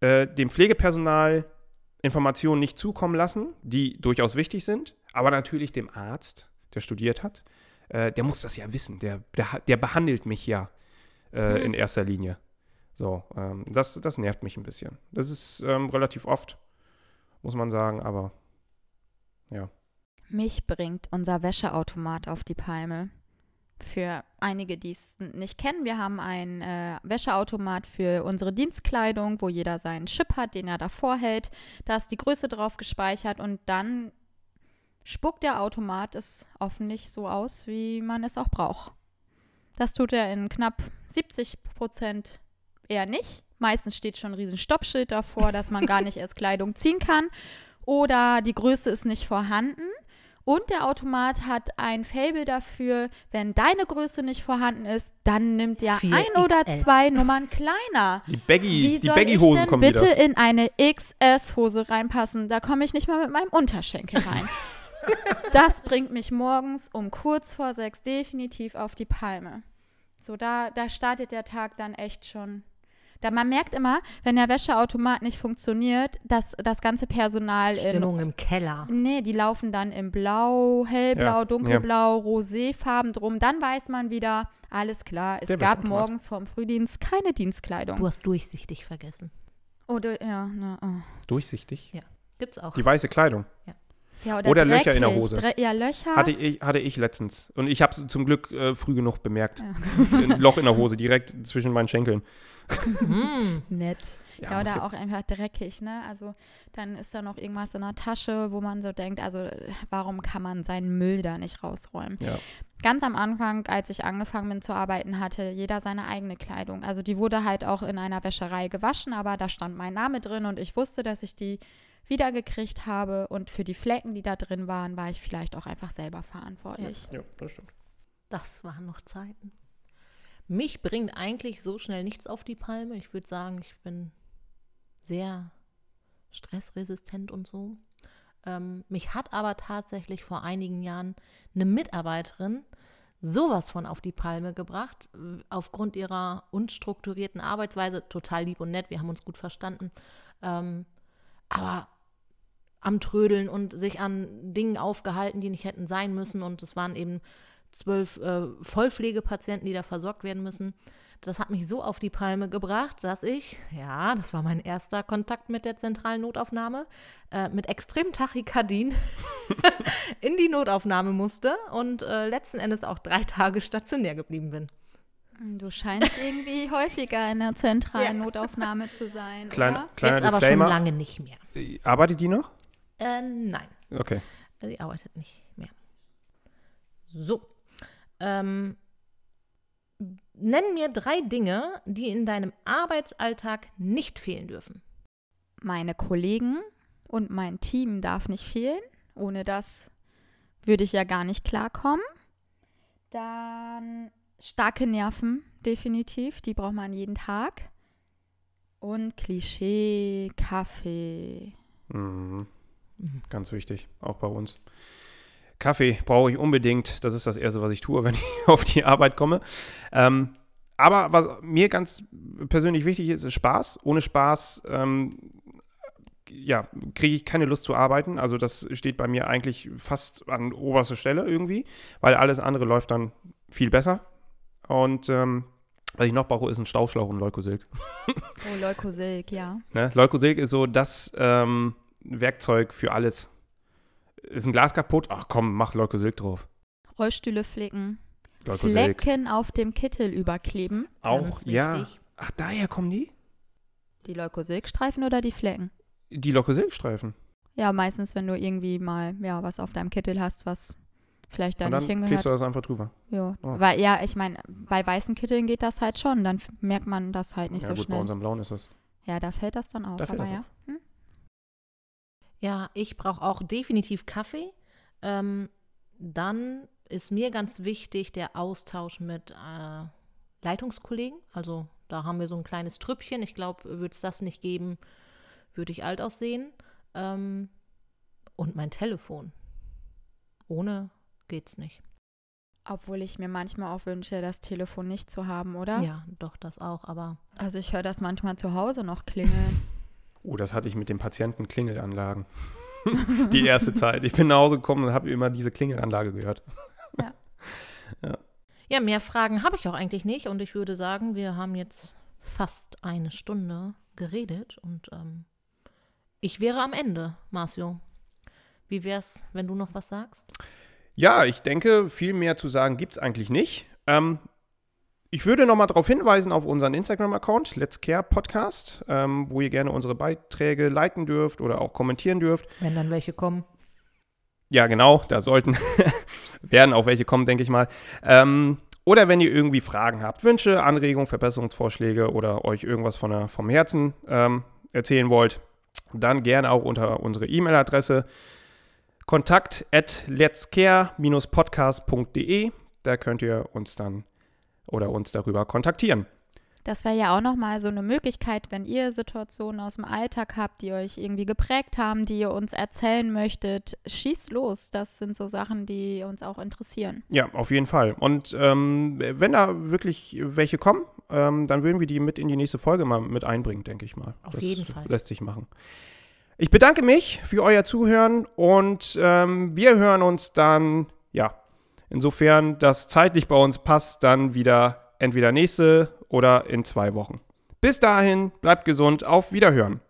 A: äh, dem Pflegepersonal Informationen nicht zukommen lassen, die durchaus wichtig sind, aber natürlich dem Arzt, der studiert hat, äh, der muss das ja wissen, der, der, der behandelt mich ja äh,
B: Hm.
A: in erster Linie. So, ähm, das, das nervt mich ein bisschen. Das ist ähm, relativ oft, muss man sagen, aber
C: Mich bringt unser Wäscheautomat auf die Palme. Für einige, die es nicht kennen, wir haben einen äh, Wäscheautomat für unsere Dienstkleidung, wo jeder seinen Chip hat, den er davor hält. Da ist die Größe drauf gespeichert und dann spuckt der Automat es hoffentlich so aus, wie man es auch braucht. Das tut er in knapp 70 Prozent eher nicht. Meistens steht schon ein riesen Stoppschild davor, dass man gar nicht erst Kleidung ziehen kann. Oder die Größe ist nicht vorhanden. Und der Automat hat ein Fable dafür, wenn deine Größe nicht vorhanden ist, dann nimmt er
B: 4XL.
C: ein oder zwei Nummern kleiner.
A: die Baggy,
C: Wie
A: die
C: ich denn
A: kommen
C: bitte
A: wieder.
C: in eine XS-Hose reinpassen? Da komme ich nicht mal mit meinem Unterschenkel rein. das bringt mich morgens um kurz vor sechs definitiv auf die Palme. So, da, da startet der Tag dann echt schon. Da man merkt immer, wenn der Wäscheautomat nicht funktioniert, dass das ganze Personal in
B: Stimmung im Keller.
C: Nee, die laufen dann in Blau, Hellblau,
A: Ja,
C: Dunkelblau, Roséfarben drum. Dann weiß man wieder, alles klar, es
A: Der
C: gab morgens vorm Frühdienst keine Dienstkleidung.
B: Du hast durchsichtig vergessen.
C: Oder, ja, ne, oh.
A: Durchsichtig.
B: Gibt's auch.
A: Die weiße Kleidung.
C: ja,
A: Oder Löcher in der. Hose.
C: Dre ja, Löcher.
A: Hatte ich, hatte ich letztens. Und ich habe es zum Glück äh, früh genug bemerkt.
C: Ja.
A: Ein Loch in der Hose, direkt zwischen meinen Schenkeln.
B: Hm.
C: Nett. Ja,
A: muss
C: oder auch einfach dreckig, ne? Also dann ist da noch irgendwas in der Tasche, wo man so denkt, also warum kann man seinen Müll da nicht rausräumen?
A: Ja.
C: Ganz am Anfang, als ich angefangen bin zu arbeiten, hatte jeder seine eigene Kleidung. Also die wurde halt auch in einer Wäscherei gewaschen, aber da stand mein Name drin und ich wusste, dass ich die wiedergekriegt habe und für die Flecken, die da drin waren, war ich vielleicht auch einfach selber verantwortlich.
A: Ja, das stimmt.
B: Das waren noch Zeiten. Mich bringt eigentlich so schnell nichts auf die Palme. Ich würde sagen, ich bin sehr stressresistent und so. Ähm, mich hat aber tatsächlich vor einigen Jahren eine Mitarbeiterin sowas von auf die Palme gebracht, äh, aufgrund ihrer unstrukturierten Arbeitsweise. Total lieb und nett, wir haben uns gut verstanden. Ähm, aber am Trödeln und sich an Dingen aufgehalten, die nicht hätten sein müssen. Und es waren eben zwölf äh, Vollpflegepatienten, die da versorgt werden müssen. Das hat mich so auf die Palme gebracht, dass ich, ja, das war mein erster Kontakt mit der zentralen Notaufnahme, äh, mit extrem Tachykardien in die Notaufnahme musste und äh, letzten Endes auch drei Tage stationär geblieben bin.
C: Du scheinst irgendwie häufiger in der zentralen Notaufnahme zu sein.
A: Klein,
C: oder?
A: kleiner
B: Jetzt aber schon
A: Disclaimer.
B: lange nicht mehr.
A: Äh, Arbeitet die noch?
B: Äh, nein,
A: Okay.
B: sie arbeitet nicht mehr. So. Ähm, nenn mir drei Dinge, die in deinem Arbeitsalltag nicht fehlen dürfen.
C: Meine Kollegen und mein Team darf nicht fehlen. Ohne das würde ich ja gar nicht klarkommen. Dann starke Nerven, definitiv. Die braucht man jeden Tag. Und Klischee, Kaffee.
A: Mhm. Ganz wichtig, auch bei uns. Kaffee brauche ich unbedingt. Das ist das Erste, was ich tue, wenn ich auf die Arbeit komme. Ähm, aber was mir ganz persönlich wichtig ist, ist Spaß. Ohne Spaß ähm, ja, kriege ich keine Lust zu arbeiten. Also das steht bei mir eigentlich fast an oberster Stelle irgendwie, weil alles andere läuft dann viel besser. Und ähm, was ich noch brauche, ist ein Stauschlauch und Leukosilk.
C: Oh, Leukosilk, ja.
A: Ne? Leukosilk ist so das ähm, Werkzeug für alles. Ist ein Glas kaputt? Ach komm, mach Leukosilk drauf.
C: Rollstühle flicken.
A: Leukosilk.
C: Flecken auf dem Kittel überkleben.
A: Auch, ja. Ach, daher kommen die?
C: Die Leukosilkstreifen oder die Flecken?
A: Die Leukosilkstreifen.
C: Ja, meistens, wenn du irgendwie mal ja, was auf deinem Kittel hast, was vielleicht da
A: Und
C: nicht
A: dann
C: hingehört.
A: klebst du das einfach drüber.
C: Ja,
A: Oh.
C: weil ja, ich meine, bei weißen Kitteln geht das halt schon, dann merkt man das halt nicht
A: ja
C: so
A: gut, bei
C: schnell.
A: unserem Blauen ist das.
C: Ja, da fällt das dann auf,
A: Da fällt
C: aber
A: das
C: ja. Hm?
B: Ja, ich brauche auch definitiv Kaffee. Ähm, dann ist mir ganz wichtig der Austausch mit äh, Leitungskollegen. Also da haben wir so ein kleines Trüppchen. Ich glaube, würde es das nicht geben, würde ich alt aussehen. Ähm, und mein Telefon. Ohne geht's nicht.
C: Obwohl ich mir manchmal auch wünsche, das Telefon nicht zu haben, oder?
B: Ja, doch, das auch. Aber
C: Also ich höre das manchmal zu Hause noch klingeln.
A: Oh, das hatte ich mit den Patienten Klingelanlagen. die erste Zeit. Ich bin nach Hause gekommen und habe immer diese Klingelanlage gehört.
B: ja, mehr Fragen habe ich auch eigentlich nicht. Und ich würde sagen, wir haben jetzt fast eine Stunde geredet. Und ähm, ich wäre am Ende, Marcio. Wie wär's, wenn du noch was sagst?
A: Ja, ich denke, viel mehr zu sagen gibt es eigentlich nicht. Ähm, ich würde nochmal darauf hinweisen auf unseren Instagram-Account, Let's Care Podcast, ähm, wo ihr gerne unsere Beiträge liken dürft oder auch kommentieren dürft.
B: Wenn dann welche kommen.
A: Ja, genau, da sollten, werden auch welche kommen, denke ich mal. Ähm, oder wenn ihr irgendwie Fragen habt, Wünsche, Anregungen, Verbesserungsvorschläge oder euch irgendwas von der, vom Herzen ähm, erzählen wollt, dann gerne auch unter unsere E-Mail-Adresse kontakt at letscare-podcast.de. Da könnt ihr uns dann oder uns darüber kontaktieren.
C: Das wäre ja auch nochmal so eine Möglichkeit, wenn ihr Situationen aus dem Alltag habt, die euch irgendwie geprägt haben, die ihr uns erzählen möchtet. Schießt los. Das sind so Sachen, die uns auch interessieren.
A: Ja, auf jeden Fall. Und ähm, wenn da wirklich welche kommen, ähm, dann würden wir die mit in die nächste Folge mal mit einbringen, denke ich mal.
B: Auf
A: das
B: jeden Fall.
A: Lässt sich machen. Ich bedanke mich für euer Zuhören und ähm, wir hören uns dann, ja, insofern das zeitlich bei uns passt, dann wieder entweder nächste oder in zwei Wochen. Bis dahin, bleibt gesund, auf Wiederhören.